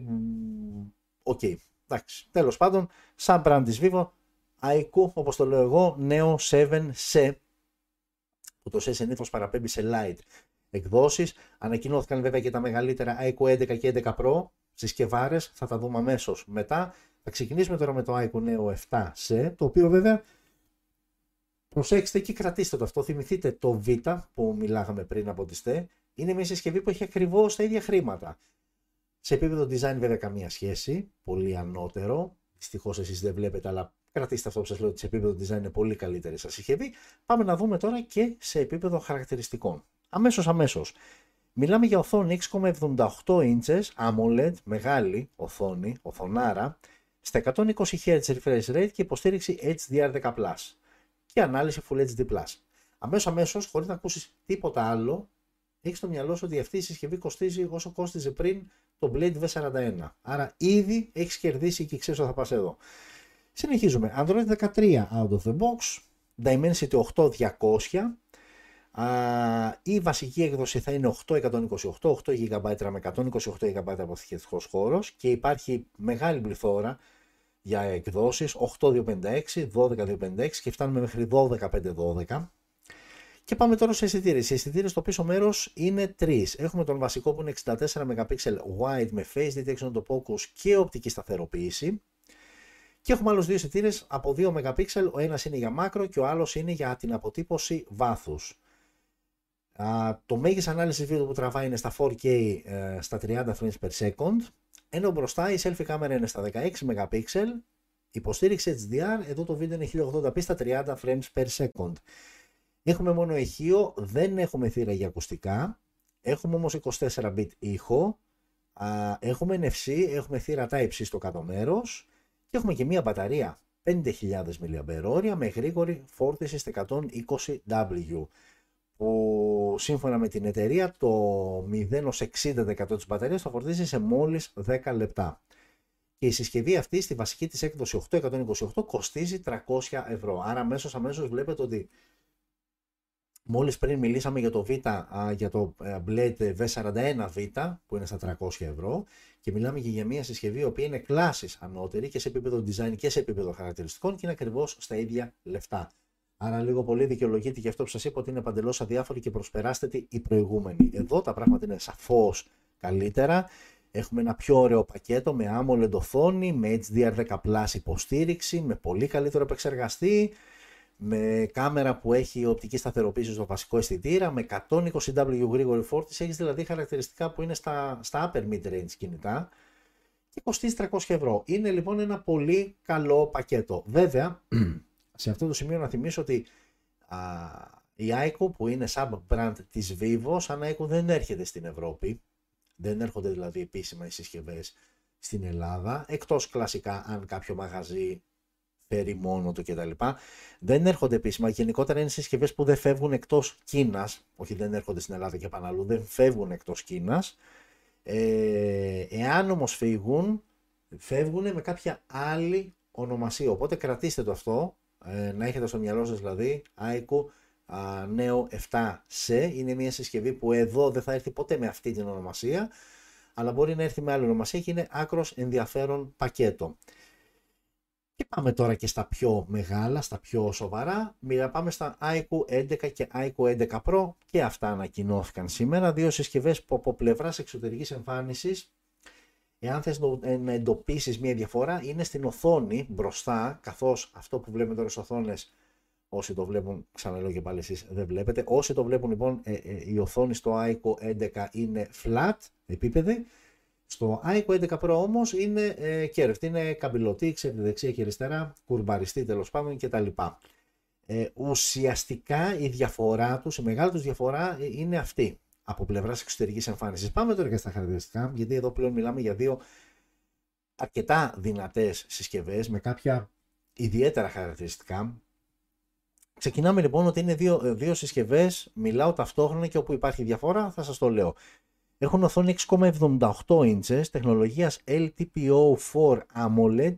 OK, okay. εντάξει, τέλος πάντων, σαν brand της Vivo, iQOO, όπως το λέω εγώ, Neo 7 SE, που το SE συνήθως παραπέμπει σε lite εκδόσεις, ανακοινώθηκαν βέβαια και τα μεγαλύτερα iQOO 11 και 11 Pro, συσκευάρες, θα τα δούμε αμέσως μετά. Θα ξεκινήσουμε τώρα με το Aiko νέο 7C, το οποίο βέβαια Προσέξτε και κρατήστε το αυτό. Θυμηθείτε το Β που μιλάγαμε πριν από τη ΣΤΕ. Είναι μια συσκευή που έχει ακριβώς τα ίδια χρήματα. Σε επίπεδο design βέβαια καμία σχέση. Πολύ ανώτερο. Δυστυχώς εσείς δεν βλέπετε, αλλά κρατήστε αυτό που σας λέω ότι σε επίπεδο design είναι πολύ καλύτερη σας συσκευή. Πάμε να δούμε τώρα και σε επίπεδο χαρακτηριστικών. Αμέσως, αμέσως. Μιλάμε για οθόνη 6,78 inches AMOLED, μεγάλη οθόνη, οθονάρα, στα 120 Hz refresh rate και υποστήριξη HDR10+ και ανάλυση Full HD+. Αμέσως αμέσως, χωρίς να ακούσεις τίποτα άλλο, έχεις στο μυαλό σου ότι αυτή η συσκευή κοστίζει όσο κόστιζε πριν το Blade V41. Άρα ήδη έχεις κερδίσει και ξέρεις ότι θα πας εδώ. Συνεχίζουμε. Android 13 out of the box. Dimensity 8200. η βασική έκδοση θα είναι 828, 8 GB με 128 GB αποθηκευτικός χώρος και υπάρχει μεγάλη πληθώρα για εκδόσεις 8256, 12256 και φτάνουμε μέχρι 12512. Και πάμε τώρα σε αισθητήρε. Οι αισθητήρε στο πίσω μέρος είναι τρεις. Έχουμε τον βασικό που είναι 64 MP wide με face detection το focus και οπτική σταθεροποίηση. Και έχουμε άλλους δύο αισθητήρε από 2 MP. Ο ένας είναι για μάκρο και ο άλλος είναι για την αποτύπωση βάθους. Το μέγιστο ανάλυση βίντεο που τραβάει είναι στα 4K ε, στα 30 frames per second ενώ μπροστά η selfie κάμερα είναι στα 16 MP, υποστήριξη HDR, εδώ το βίντεο είναι 1080p στα 30 frames per second. Έχουμε μόνο ηχείο, δεν έχουμε θύρα για ακουστικά, έχουμε όμως 24 bit ήχο, έχουμε NFC, έχουμε θύρα Type-C στο κάτω μέρος και έχουμε και μία μπαταρία 5.000 mAh με γρήγορη φόρτιση στα 120W που σύμφωνα με την εταιρεία το 0 60% της μπαταρίας θα φορτίζει σε μόλις 10 λεπτά. Και η συσκευή αυτή στη βασική της έκδοση 828 κοστίζει 300 ευρώ. Άρα αμέσως αμέσως βλέπετε ότι μόλις πριν μιλήσαμε για το Β, για το ε, Blade V41V που είναι στα 300 ευρώ και μιλάμε και για μια συσκευή η οποία είναι κλάσης ανώτερη και σε επίπεδο design και σε επίπεδο χαρακτηριστικών και είναι ακριβώς στα ίδια λεφτά. Άρα λίγο πολύ δικαιολογείται και αυτό που σας είπα ότι είναι παντελώς αδιάφορη και προσπεράστατη η προηγούμενη. Εδώ τα πράγματα είναι σαφώς καλύτερα. Έχουμε ένα πιο ωραίο πακέτο με AMOLED οθόνη, με HDR10 υποστήριξη, με πολύ καλύτερο επεξεργαστή, με κάμερα που έχει οπτική σταθεροποίηση στο βασικό αισθητήρα, με 120W γρήγορη φόρτιση, έχεις δηλαδή χαρακτηριστικά που είναι στα, στα upper mid range κινητά και κοστίζει 300 ευρώ. Είναι λοιπόν ένα πολύ καλό πακέτο. Βέβαια, (clears throat) σε αυτό το σημείο να θυμίσω ότι α, η ICO που είναι sub-brand της Vivo, σαν ICO δεν έρχεται στην Ευρώπη. Δεν έρχονται δηλαδή επίσημα οι συσκευές στην Ελλάδα, εκτός κλασικά αν κάποιο μαγαζί φέρει μόνο του κτλ. Δεν έρχονται επίσημα. Γενικότερα είναι συσκευές που δεν φεύγουν εκτός Κίνας. Όχι, δεν έρχονται στην Ελλάδα και παναλού, δεν φεύγουν εκτός Κίνας. Ε, εάν όμως φύγουν, φεύγουν με κάποια άλλη ονομασία. Οπότε κρατήστε το αυτό, ε, να έχετε στο μυαλό σας δηλαδή, AICO Neo 7C. Είναι μια συσκευή που εδώ δεν θα έρθει ποτέ με αυτή την ονομασία, αλλά μπορεί να έρθει με άλλη ονομασία και είναι άκρος ενδιαφέρον πακέτο. Και πάμε τώρα και στα πιο μεγάλα, στα πιο σοβαρά. Πάμε στα iQOO 11 και iQOO 11 Pro και αυτά ανακοινώθηκαν σήμερα. Δύο συσκευές που από πλευράς εξωτερικής εμφάνισης, εάν θες να εντοπίσεις μια διαφορά, είναι στην οθόνη μπροστά, καθώς αυτό που βλέπουμε τώρα στις οθόνες, όσοι το βλέπουν, ξαναλέω και πάλι εσείς δεν βλέπετε, όσοι το βλέπουν λοιπόν, ε, ε, η οθόνη στο iQOO 11 είναι flat, επίπεδη, στο iQOO 11 Pro όμως είναι ε, κέρευτη, είναι καμπυλωτή, ξέρετε δεξιά και αριστερά, κουρμπαριστή τέλος πάντων κτλ. Ε, ουσιαστικά η διαφορά τους, η μεγάλη τους διαφορά ε, είναι αυτή από πλευράς εξωτερικής εμφάνισης. Πάμε τώρα και στα χαρακτηριστικά, γιατί εδώ πλέον μιλάμε για δύο αρκετά δυνατές συσκευές με κάποια ιδιαίτερα χαρακτηριστικά. Ξεκινάμε λοιπόν ότι είναι δύο, ε, δύο συσκευές, μιλάω ταυτόχρονα και όπου υπάρχει διαφορά θα σας το λέω. Έχουν οθόνη 6,78 inches τεχνολογίας LTPO4 AMOLED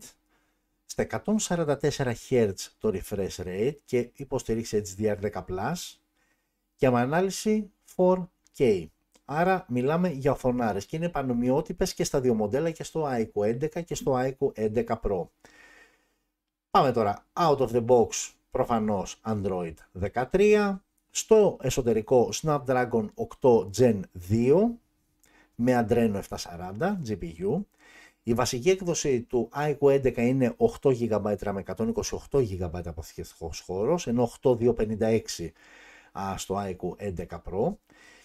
στα 144 Hz το refresh rate και υποστηρίξει HDR10+, και με ανάλυση 4K. Άρα μιλάμε για οθονάρες και είναι πανομοιότυπες και στα δύο μοντέλα και στο iQOO 11 και στο iQOO 11 Pro. Πάμε τώρα out of the box προφανώς Android 13, στο εσωτερικό Snapdragon 8 Gen 2 με Adreno 740 GPU. Η βασική έκδοση του iQOO 11 είναι 8 GB με 128 GB αποθηκευτικός χώρος, ενώ 8256 στο iQOO 11 Pro.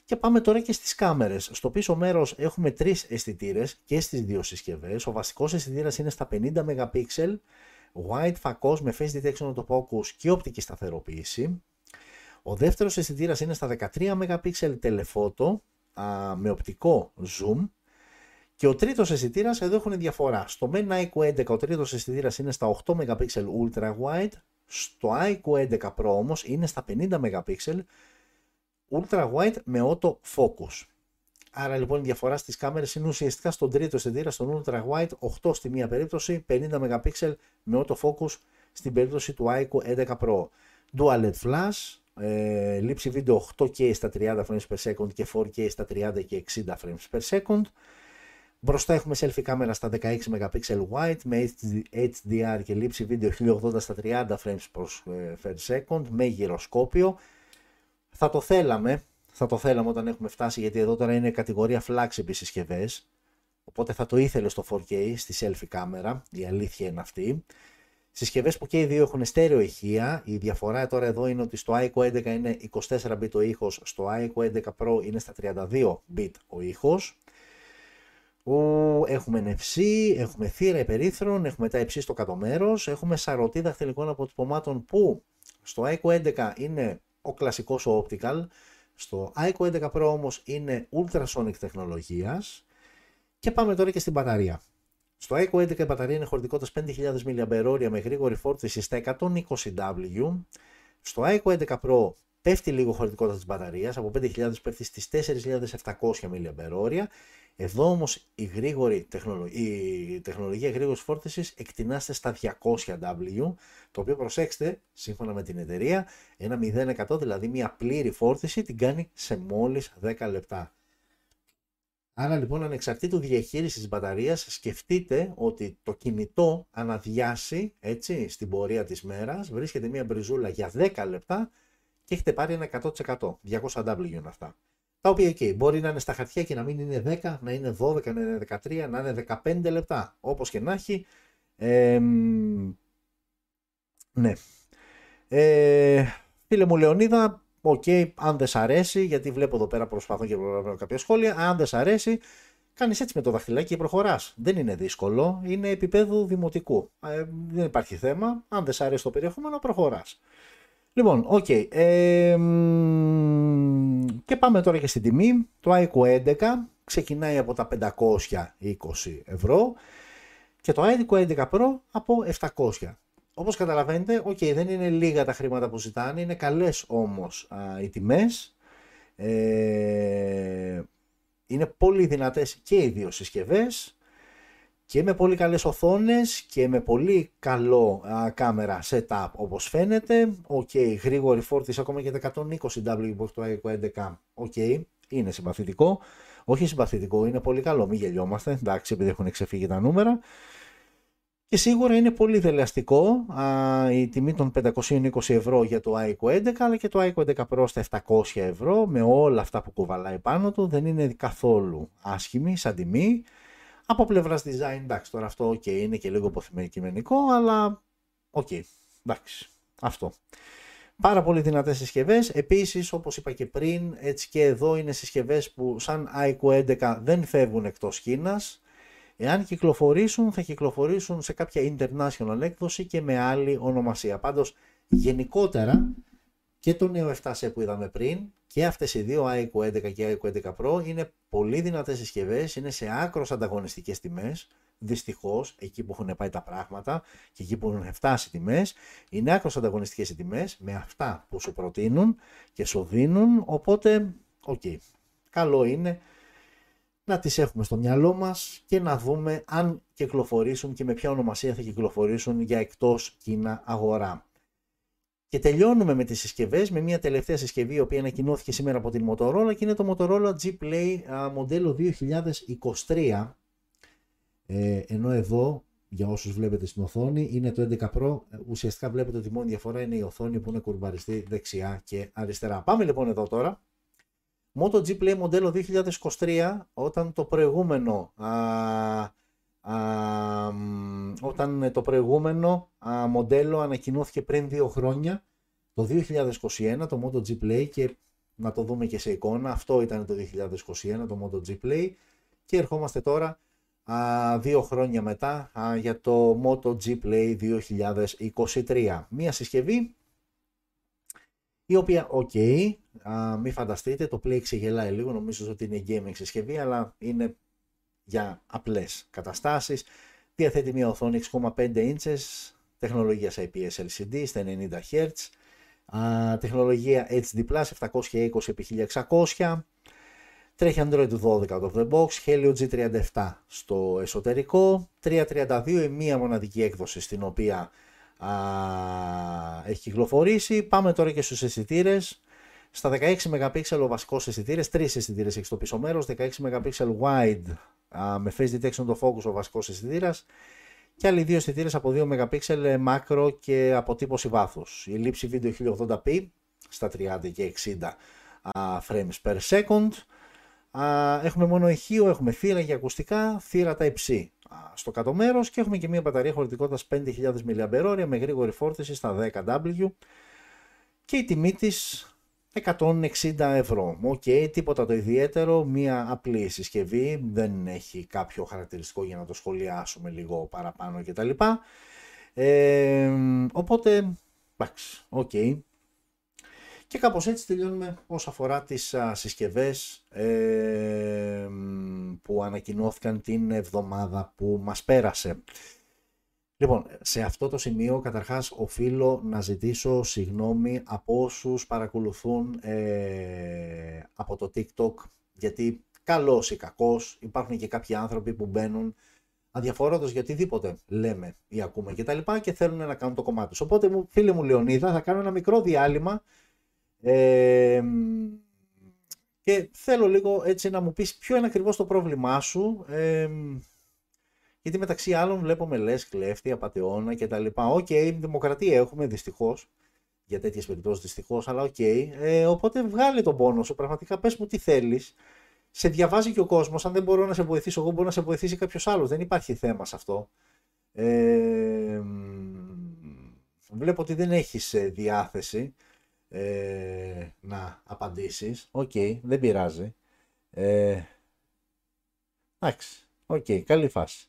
Και πάμε τώρα και στις κάμερες. Στο πίσω μέρος έχουμε τρεις αισθητήρες και στις δύο συσκευές. Ο βασικός αισθητήρας είναι στα 50 MP, wide φακός με face detection το focus και οπτική σταθεροποίηση. Ο δεύτερος αισθητήρας είναι στα 13 MP telephoto α, με οπτικό zoom και ο τρίτος αισθητήρας εδώ έχουν διαφορά. Στο Men iQOO 11 ο τρίτος αισθητήρας είναι στα 8 MP ultra wide, στο iQOO 11 Pro όμως είναι στα 50 MP ultra wide με auto focus. Άρα λοιπόν η διαφορά στις κάμερες είναι ουσιαστικά στον τρίτο αισθητήρα, στον ultra wide, 8 στη μία περίπτωση, 50 MP με auto focus στην περίπτωση του iQOO 11 Pro. Dual LED flash, ε, λήψη βίντεο 8K στα 30 frames per second και 4K στα 30 και 60 frames per second. Μπροστά έχουμε selfie κάμερα στα 16 MP wide με HDR και λήψη βίντεο 1080 στα 30 frames per second με γυροσκόπιο. Θα το θέλαμε, θα το θέλαμε όταν έχουμε φτάσει γιατί εδώ τώρα είναι κατηγορία flagship συσκευές. Οπότε θα το ήθελε στο 4K στη selfie κάμερα, η αλήθεια είναι αυτή. Συσκευές που και οι δύο έχουν στέρεο ηχεία. Η διαφορά τώρα εδώ είναι ότι στο iQOO 11 είναι 24 bit ο ήχος, στο iQOO 11 Pro είναι στα 32 bit ο ήχος. Έχουμε NFC, έχουμε θύρα υπερήθρων, έχουμε τα υψί στο κάτω μέρος, έχουμε σαρωτή δαχτυλικών αποτυπωμάτων που στο iQOO 11 είναι ο κλασικός ο optical, στο iQOO 11 Pro όμως είναι ultrasonic τεχνολογίας και πάμε τώρα και στην μπαταρία. Στο iQOO 11 η μπαταρία είναι χωρητικότητας 5.000 mAh με γρήγορη φόρτιση στα 120W. Στο iQOO 11 Pro πέφτει λίγο χωρητικότητα της μπαταρίας, από 5.000 πέφτει στις 4.700 mAh. Εδώ όμως η, γρήγορη η τεχνολογία γρήγορης φόρτισης εκτινάται στα 200W, το οποίο προσέξτε, σύμφωνα με την εταιρεία, ένα 0% δηλαδή μια πλήρη φόρτιση την κάνει σε μόλις 10 λεπτά. Άρα λοιπόν ανεξαρτήτου διαχείρισης της μπαταρίας σκεφτείτε ότι το κινητό αναδιάσει έτσι στην πορεία της μέρας βρίσκεται μια μπριζούλα για 10 λεπτά και έχετε πάρει ένα 100%. 200W είναι αυτά. Τα οποία okay, μπορεί να είναι στα χαρτιά και να μην είναι 10, να είναι 12, να είναι 13, να είναι 15 λεπτά. Όπως και να έχει. Ε, ναι. Ε, φίλε μου Λεωνίδα, OK, okay, αν δεν σ' αρέσει, γιατί βλέπω εδώ πέρα προσπαθώ και προλαβαίνω κάποια σχόλια, αν δεν σ' αρέσει, κάνεις έτσι με το δαχτυλάκι και προχωράς. Δεν είναι δύσκολο, είναι επίπεδου δημοτικού. Ε, δεν υπάρχει θέμα, αν δεν σ' αρέσει το περιεχόμενο προχωράς. Λοιπόν, OK. Okay. Ε, και πάμε τώρα και στην τιμή. Το iQOO 11 ξεκινάει από τα 520 ευρώ και το iQOO 11 Pro από 700. Όπως καταλαβαίνετε, OK, okay, δεν είναι λίγα τα χρήματα που ζητάνε, είναι καλές όμως α, οι τιμές. Ε, είναι πολύ δυνατές και οι δύο συσκευές και με πολύ καλές οθόνες και με πολύ καλό α, κάμερα setup όπως φαίνεται. OK, okay, γρήγορη φόρτιση ακόμα και 120W που έχει το iQOO 11. OK, okay, είναι συμπαθητικό. Όχι συμπαθητικό, είναι πολύ καλό, μην γελιόμαστε, εντάξει, επειδή έχουν ξεφύγει τα νούμερα. Και σίγουρα είναι πολύ δελεαστικό α, η τιμή των 520 ευρώ για το iQOO 11 αλλά και το iQOO 11 Pro στα 700 ευρώ με όλα αυτά που κουβαλάει πάνω του δεν είναι καθόλου άσχημη σαν τιμή. Από πλευράς design εντάξει τώρα αυτό ok είναι και λίγο υποθυμενικό αλλά ok εντάξει αυτό. Πάρα πολύ δυνατές συσκευές. Επίσης, όπως είπα και πριν, έτσι και εδώ είναι συσκευές που σαν iQOO 11 δεν φεύγουν εκτός Κίνας. Εάν κυκλοφορήσουν, θα κυκλοφορήσουν σε κάποια international έκδοση και με άλλη ονομασία. Πάντως, γενικότερα, και το νέο 7C που είδαμε πριν και αυτές οι δύο iQOO 11 και iQOO 11 Pro είναι πολύ δυνατές συσκευές, είναι σε άκρος ανταγωνιστικές τιμές, δυστυχώς εκεί που έχουν πάει τα πράγματα και εκεί που έχουν φτάσει οι τιμές, είναι άκρως ανταγωνιστικές οι τιμές με αυτά που σου προτείνουν και σου δίνουν, οπότε, OK, okay, καλό είναι να τις έχουμε στο μυαλό μας και να δούμε αν κυκλοφορήσουν και με ποια ονομασία θα κυκλοφορήσουν για εκτός Κίνα αγορά. Και τελειώνουμε με τις συσκευές με μια τελευταία συσκευή η οποία ανακοινώθηκε σήμερα από την Motorola και είναι το Motorola G Play μοντέλο 2023 ε, ενώ εδώ για όσους βλέπετε στην οθόνη είναι το 11 Pro. Ουσιαστικά βλέπετε ότι η μόνη διαφορά είναι η οθόνη που είναι κουρμπαριστή δεξιά και αριστερά. Πάμε λοιπόν εδώ τώρα. Moto G Play μοντέλο 2023 όταν το προηγούμενο α, α, όταν το προηγούμενο α, μοντέλο ανακοινώθηκε πριν δύο χρόνια το 2021 το Moto G Play και να το δούμε και σε εικόνα αυτό ήταν το 2021 το Moto G Play. Και ερχόμαστε τώρα α, δύο χρόνια μετά α, για το Moto G Play 2023 μια συσκευή η οποία, OK, okay, μην φανταστείτε, το Play ξεγελάει λίγο, νομίζω ότι είναι gaming συσκευή, αλλά είναι για απλές καταστάσεις. Διαθέτει μια οθόνη 6,5 inches, τεχνολογία IPS LCD στα 90 Hz, α, τεχνολογία HD+, 720x1600, τρέχει Android 12 out of the box, Helio G37 στο εσωτερικό, 332 η μία μοναδική έκδοση στην οποία α, έχει κυκλοφορήσει. Πάμε τώρα και στους αισθητήρες. Στα 16 MP ο βασικός αισθητήρες, τρεις αισθητήρες έχεις στο πίσω μέρος, 16 MP wide α, με face detection το focus ο βασικός αισθητήρας και άλλοι δύο αισθητήρες από 2 MP μάκρο και αποτύπωση βάθους. Η λήψη βίντεο 1080p στα 30 και 60 α, frames per second. Α, έχουμε mono ηχείο, έχουμε θύρα για ακουστικά, θύρα Type-C στο κάτω μέρος και έχουμε και μια μπαταρία χωρητικότητας 5.000 mAh με γρήγορη φόρτιση στα 10W και η τιμή της 160 ευρώ. OK, okay, τίποτα το ιδιαίτερο, μια απλή συσκευή, δεν έχει κάποιο χαρακτηριστικό για να το σχολιάσουμε λίγο παραπάνω κτλ. Ε, οπότε, εντάξει, OK, okay. Και κάπως έτσι τελειώνουμε όσον αφορά τις α, συσκευές ε, που ανακοινώθηκαν την εβδομάδα που μας πέρασε. Λοιπόν, σε αυτό το σημείο καταρχάς οφείλω να ζητήσω συγγνώμη από όσους παρακολουθούν ε, από το TikTok γιατί καλώς ή κακώς υπάρχουν και κάποιοι άνθρωποι που μπαίνουν αδιαφορώντας για οτιδήποτε λέμε ή ακούμε και τα λοιπά και θέλουν να κάνουν το κομμάτι τους. Οπότε φίλε μου Λεωνίδα θα κάνω ένα μικρό διάλειμμα και θέλω λίγο έτσι να μου πεις ποιο είναι ακριβώς το πρόβλημά σου. Γιατί μεταξύ άλλων βλέπουμε λες κλέφτη, απατεώνα και τα λοιπά. OK, okay, δημοκρατία έχουμε δυστυχώς. Για τέτοιες περιπτώσεις δυστυχώς, αλλά OK. Okay. Ε, οπότε βγάλε τον πόνο σου. Πραγματικά πες μου τι θέλεις. Σε διαβάζει και ο κόσμος. Αν δεν μπορώ να σε βοηθήσω εγώ, μπορεί να σε βοηθήσει κάποιος άλλος. Δεν υπάρχει θέμα σε αυτό. Ε, βλέπω ότι δεν έχεις ε, διάθεση ε, να απαντήσεις. Οκ, δεν πειράζει. Ε, Εντάξει. OK, okay, καλή φάση.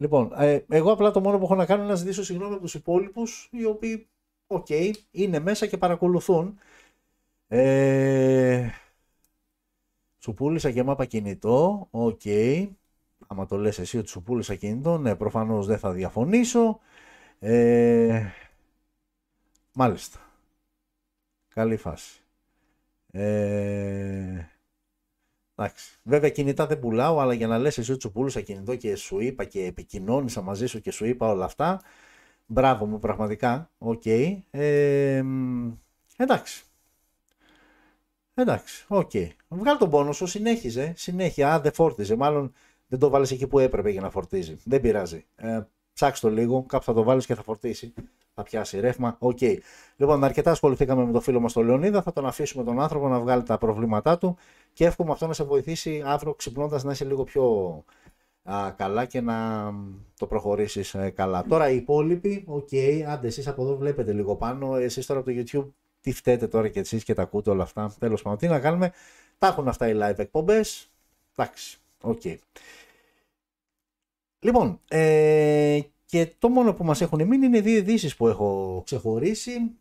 Λοιπόν, ε, εγώ απλά το μόνο που έχω να κάνω είναι να ζητήσω συγγνώμη από τους υπόλοιπους, οι οποίοι, OK, okay, είναι μέσα και παρακολουθούν. Ε, σου πούλησα και μάπα κινητό, OK. Okay. Άμα το λες εσύ ότι σου πούλησα κινητό, ναι, προφανώς δεν θα διαφωνήσω. Ε, μάλιστα. Καλή φάση. Ε, εντάξει. Βέβαια κινητά δεν πουλάω, αλλά για να λες εσύ ότι σου πούλησα κινητό και σου είπα και επικοινώνησα μαζί σου και σου είπα όλα αυτά, μπράβο μου πραγματικά, OK. Okay. Ε, εντάξει. Εντάξει, OK. Okay. Βγάλε τον πόνο σου, συνέχιζε. Συνέχεια. Α, δεν φόρτιζε. Μάλλον δεν το 'βαλες εκεί που έπρεπε για να φορτίζει. Δεν πειράζει. Ε, ψάξ το λίγο, κάπου θα το βάλεις και θα φορτίσει. Θα πιάσει ρεύμα. OK. Okay. Λοιπόν, αρκετά ασχοληθήκαμε με το φίλο μας τον Λεωνίδα. Θα τον αφήσουμε τον άνθρωπο να βγάλει τα προβλήματά του και εύχομαι αυτό να σε βοηθήσει αύριο ξυπνώντας να είσαι λίγο πιο α, καλά και να το προχωρήσεις ε, καλά. Τώρα οι υπόλοιποι, OK, okay, άντε εσείς από εδώ βλέπετε λίγο πάνω. Εσείς τώρα από το YouTube τι φταίτε τώρα και εσείς και τα ακούτε όλα αυτά. Τέλος πάντων, τι να κάνουμε. Τα έχουν αυτά οι live εκπομπές. Εντάξει, OK. Okay. Λοιπόν, ε, και το μόνο που μας έχουν μείνει είναι δύο ειδήσεις που έχω ξεχωρίσει.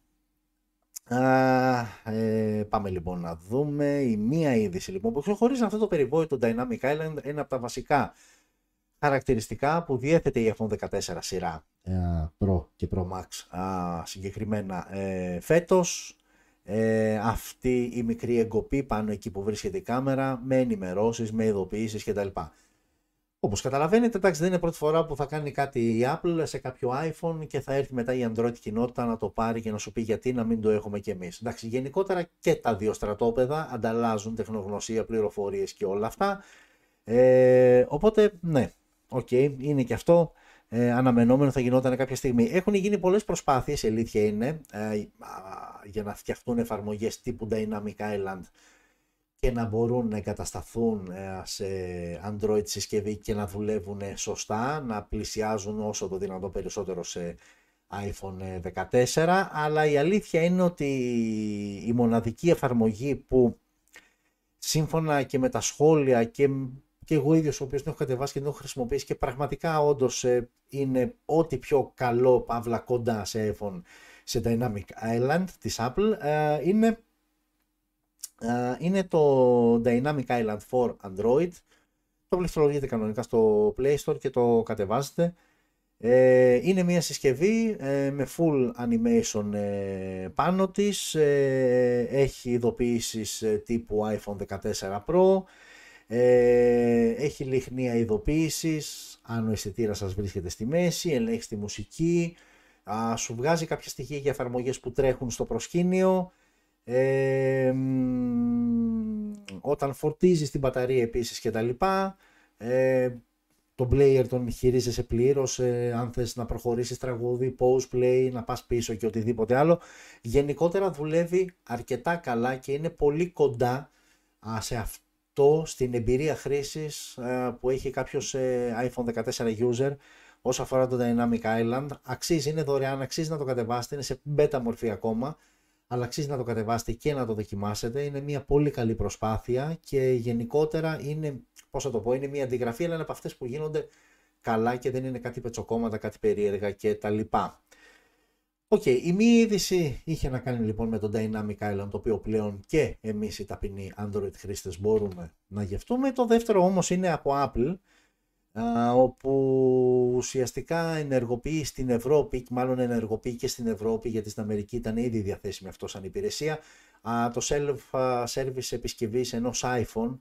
Α, ε, πάμε λοιπόν να δούμε. Η μία είδηση λοιπόν που ξεχωρίζει αυτό το περιβόητο Dynamic Island είναι από τα βασικά χαρακτηριστικά που διέθετε η iPhone 14 σειρά ε, Pro και Pro Max συγκεκριμένα ε, φέτος. Ε, αυτή η μικρή εγκοπή πάνω εκεί που βρίσκεται η κάμερα με ενημερώσεις, με ειδοποιήσεις κτλ. Όπως καταλαβαίνετε, εντάξει, δεν είναι πρώτη φορά που θα κάνει κάτι η Apple σε κάποιο iPhone και θα έρθει μετά η Android κοινότητα να το πάρει και να σου πει γιατί να μην το έχουμε κι εμείς. Εντάξει, γενικότερα και τα δύο στρατόπεδα ανταλλάζουν τεχνογνωσία, πληροφορίες και όλα αυτά. Ε, οπότε, ναι, OK, okay, είναι και αυτό ε, αναμενόμενο θα γινόταν κάποια στιγμή. Έχουν γίνει πολλές προσπάθειες, η αλήθεια είναι, ε, για να φτιαχτούν εφαρμογές τύπου Dynamic Island και να μπορούν να εγκατασταθούν ε, σε Android συσκευή και να δουλεύουν σωστά, να πλησιάζουν όσο το δυνατό περισσότερο σε iPhone 14, αλλά η αλήθεια είναι ότι η μοναδική εφαρμογή που σύμφωνα και με τα σχόλια και και εγώ ίδιος ο οποίος την έχω κατεβάσει και την έχω χρησιμοποιήσει και πραγματικά όντως ε, είναι ό,τι πιο καλό παύλα κοντά σε iPhone σε Dynamic Island της Apple ε, είναι, ε, είναι το Dynamic Island for Android. Το πληκτρολογείτε κανονικά στο Play Store και το κατεβάζετε. Είναι μια συσκευή με full animation πάνω της. Έχει ειδοποιήσεις τύπου iPhone 14 Pro. Ε, έχει λιχνία ειδοποίησης, αν ο αισθητήρα σας βρίσκεται στη μέση, ελέγχει τη μουσική, α, σου βγάζει κάποια στοιχεία για εφαρμογές που τρέχουν στο προσκήνιο. Ε, όταν φορτίζεις την μπαταρία επίσης και τα λοιπά, ε, το player τον χειρίζεσαι πλήρως. Ε, αν θες να προχωρήσεις τραγούδι, pause play, να πας πίσω και οτιδήποτε άλλο. Γενικότερα δουλεύει αρκετά καλά και είναι πολύ κοντά α, σε αυτό στην εμπειρία χρήσης ε, που έχει κάποιος ε, iPhone 14 user όσο αφορά το Dynamic Island. Αξίζει, είναι δωρεάν, αξίζει να το κατεβάσετε, είναι σε beta μορφή ακόμα, αλλά αξίζει να το κατεβάσετε και να το δοκιμάσετε. Είναι μια πολύ καλή προσπάθεια και γενικότερα είναι, πώς θα το πω, είναι μια αντιγραφή, αλλά είναι από αυτές που γίνονται καλά και δεν είναι κάτι πετσοκόμματα, κάτι περίεργα κτλ. OK, okay, η μία είδηση είχε να κάνει λοιπόν με το Dynamic Island, το οποίο πλέον και εμείς οι ταπεινοί Android χρήστες μπορούμε να γευτούμε. Το δεύτερο όμως είναι από Apple, όπου ουσιαστικά ενεργοποιεί στην Ευρώπη, μάλλον ενεργοποιεί και στην Ευρώπη, γιατί στην Αμερική ήταν ήδη διαθέσιμη αυτός σαν υπηρεσία, το self-service επισκευής ενός iPhone,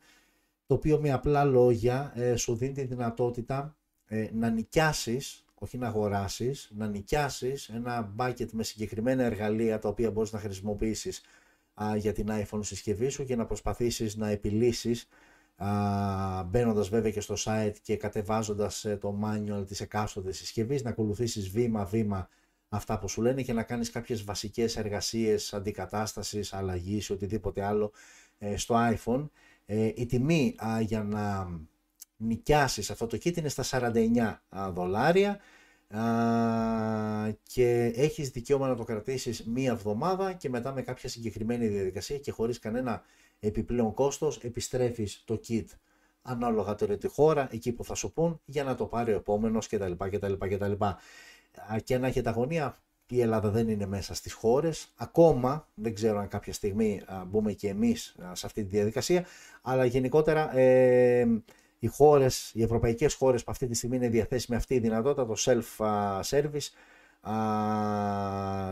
το οποίο με απλά λόγια ε, σου δίνει τη δυνατότητα ε, να νοικιάσεις όχι να αγοράσεις, να νοικιάσεις ένα bucket με συγκεκριμένα εργαλεία τα οποία μπορείς να χρησιμοποιήσεις για την iPhone συσκευή σου και να προσπαθήσεις να επιλύσεις μπαίνοντας βέβαια και στο site και κατεβάζοντας ε, το manual της εκάστοτε συσκευής να ακολουθήσεις βήμα-βήμα αυτά που σου λένε και να κάνεις κάποιες βασικές εργασίες αντικατάστασης, αλλαγής ή οτιδήποτε άλλο ε, στο iPhone. Ε, η τιμή για να νοικιάσεις αυτό το kit είναι στα 49 δολάρια και έχεις δικαίωμα να το κρατήσεις μία εβδομάδα και μετά με κάποια συγκεκριμένη διαδικασία και χωρίς κανένα επιπλέον κόστος επιστρέφεις το kit ανάλογα τώρα τη χώρα, εκεί που θα σου πούν, για να το πάρει ο επόμενος κτλ. κτλ, κτλ. Και να έχετε αγωνία, η Ελλάδα δεν είναι μέσα στις χώρες, ακόμα, δεν ξέρω αν κάποια στιγμή μπούμε και εμείς σε αυτή τη διαδικασία, αλλά γενικότερα ε, οι χώρες, οι ευρωπαϊκές χώρες που αυτή τη στιγμή είναι διαθέσιμη αυτή η δυνατότητα, το self-service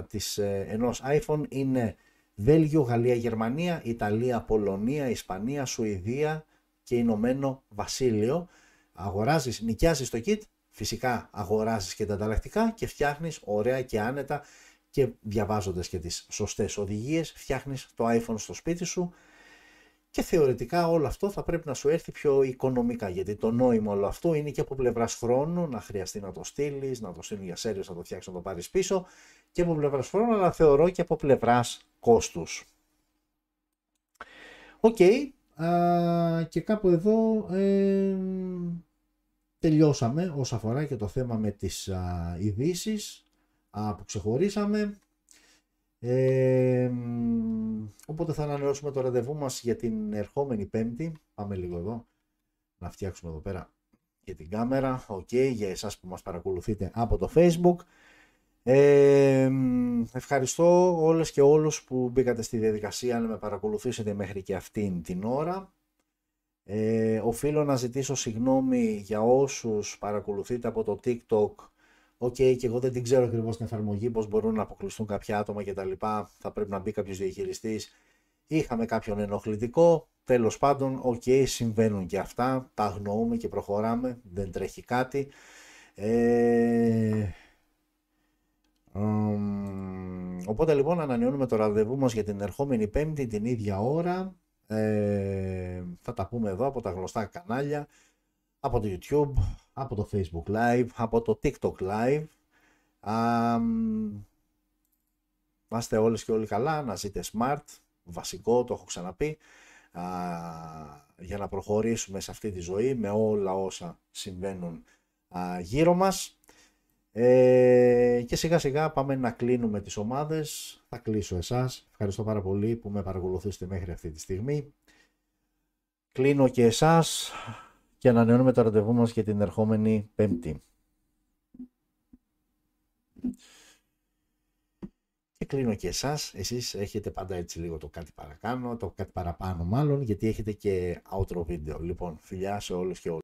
της, ε, ενός iPhone είναι Βέλγιο, Γαλλία, Γερμανία, Ιταλία, Πολωνία, Ισπανία, Σουηδία και Ηνωμένο Βασίλειο. Αγοράζεις, νοικιάζεις το kit, φυσικά αγοράζεις και τα ανταλλακτικά και φτιάχνεις ωραία και άνετα και διαβάζοντας και τις σωστές οδηγίες φτιάχνεις το iPhone στο σπίτι σου και θεωρητικά όλο αυτό θα πρέπει να σου έρθει πιο οικονομικά γιατί το νόημα όλο αυτό είναι και από πλευράς χρόνου να χρειαστεί να το στείλεις, να το στείλεις για σέριος, να το φτιάξεις, να το πάρεις πίσω και από πλευράς χρόνου, αλλά θεωρώ και από πλευράς κόστου. Οκ, και κάπου εδώ ε, τελειώσαμε όσον αφορά και το θέμα με τις α, ειδήσεις που ξεχωρίσαμε. Ε, οπότε θα ανανεώσουμε το ραντεβού μας για την ερχόμενη πέμπτη. Πάμε λίγο εδώ να φτιάξουμε εδώ πέρα και την κάμερα. Οκ, για εσάς που μας παρακολουθείτε από το facebook. Ε, ευχαριστώ όλες και όλους που μπήκατε στη διαδικασία να με παρακολουθήσετε μέχρι και αυτήν την ώρα. Ε, οφείλω να ζητήσω συγγνώμη για όσους παρακολουθείτε από το TikTok OK, okay, και εγώ δεν την ξέρω ακριβώς την εφαρμογή, πώς μπορούν να αποκλειστούν κάποια άτομα κτλ. Θα πρέπει να μπει κάποιος διαχειριστής. Είχαμε κάποιον ενοχλητικό. Τέλος πάντων, OK, okay, συμβαίνουν και αυτά. Τα αγνοούμε και προχωράμε. Δεν τρέχει κάτι. Ε... οπότε λοιπόν ανανεώνουμε το ραντεβού μας για την ερχόμενη πέμπτη την ίδια ώρα. Ε, θα τα πούμε εδώ από τα γνωστά κανάλια από το YouTube, από το Facebook Live, από το TikTok Live. Είμαστε όλες και όλοι καλά, να ζείτε smart, βασικό, το έχω ξαναπεί, για να προχωρήσουμε σε αυτή τη ζωή με όλα όσα συμβαίνουν γύρω μας. Ε, και σιγά σιγά πάμε να κλείνουμε τις ομάδες. Θα κλείσω εσάς. Ευχαριστώ πάρα πολύ που με παρακολουθήσετε μέχρι αυτή τη στιγμή. Κλείνω και εσάς και ανανεώνουμε το ραντεβού μας για την ερχόμενη Πέμπτη. Και κλείνω και εσάς, εσείς έχετε πάντα έτσι λίγο το κάτι παρακάνω, το κάτι παραπάνω μάλλον, γιατί έχετε και outro βίντεο. Λοιπόν, φιλιά σε όλους και όλους.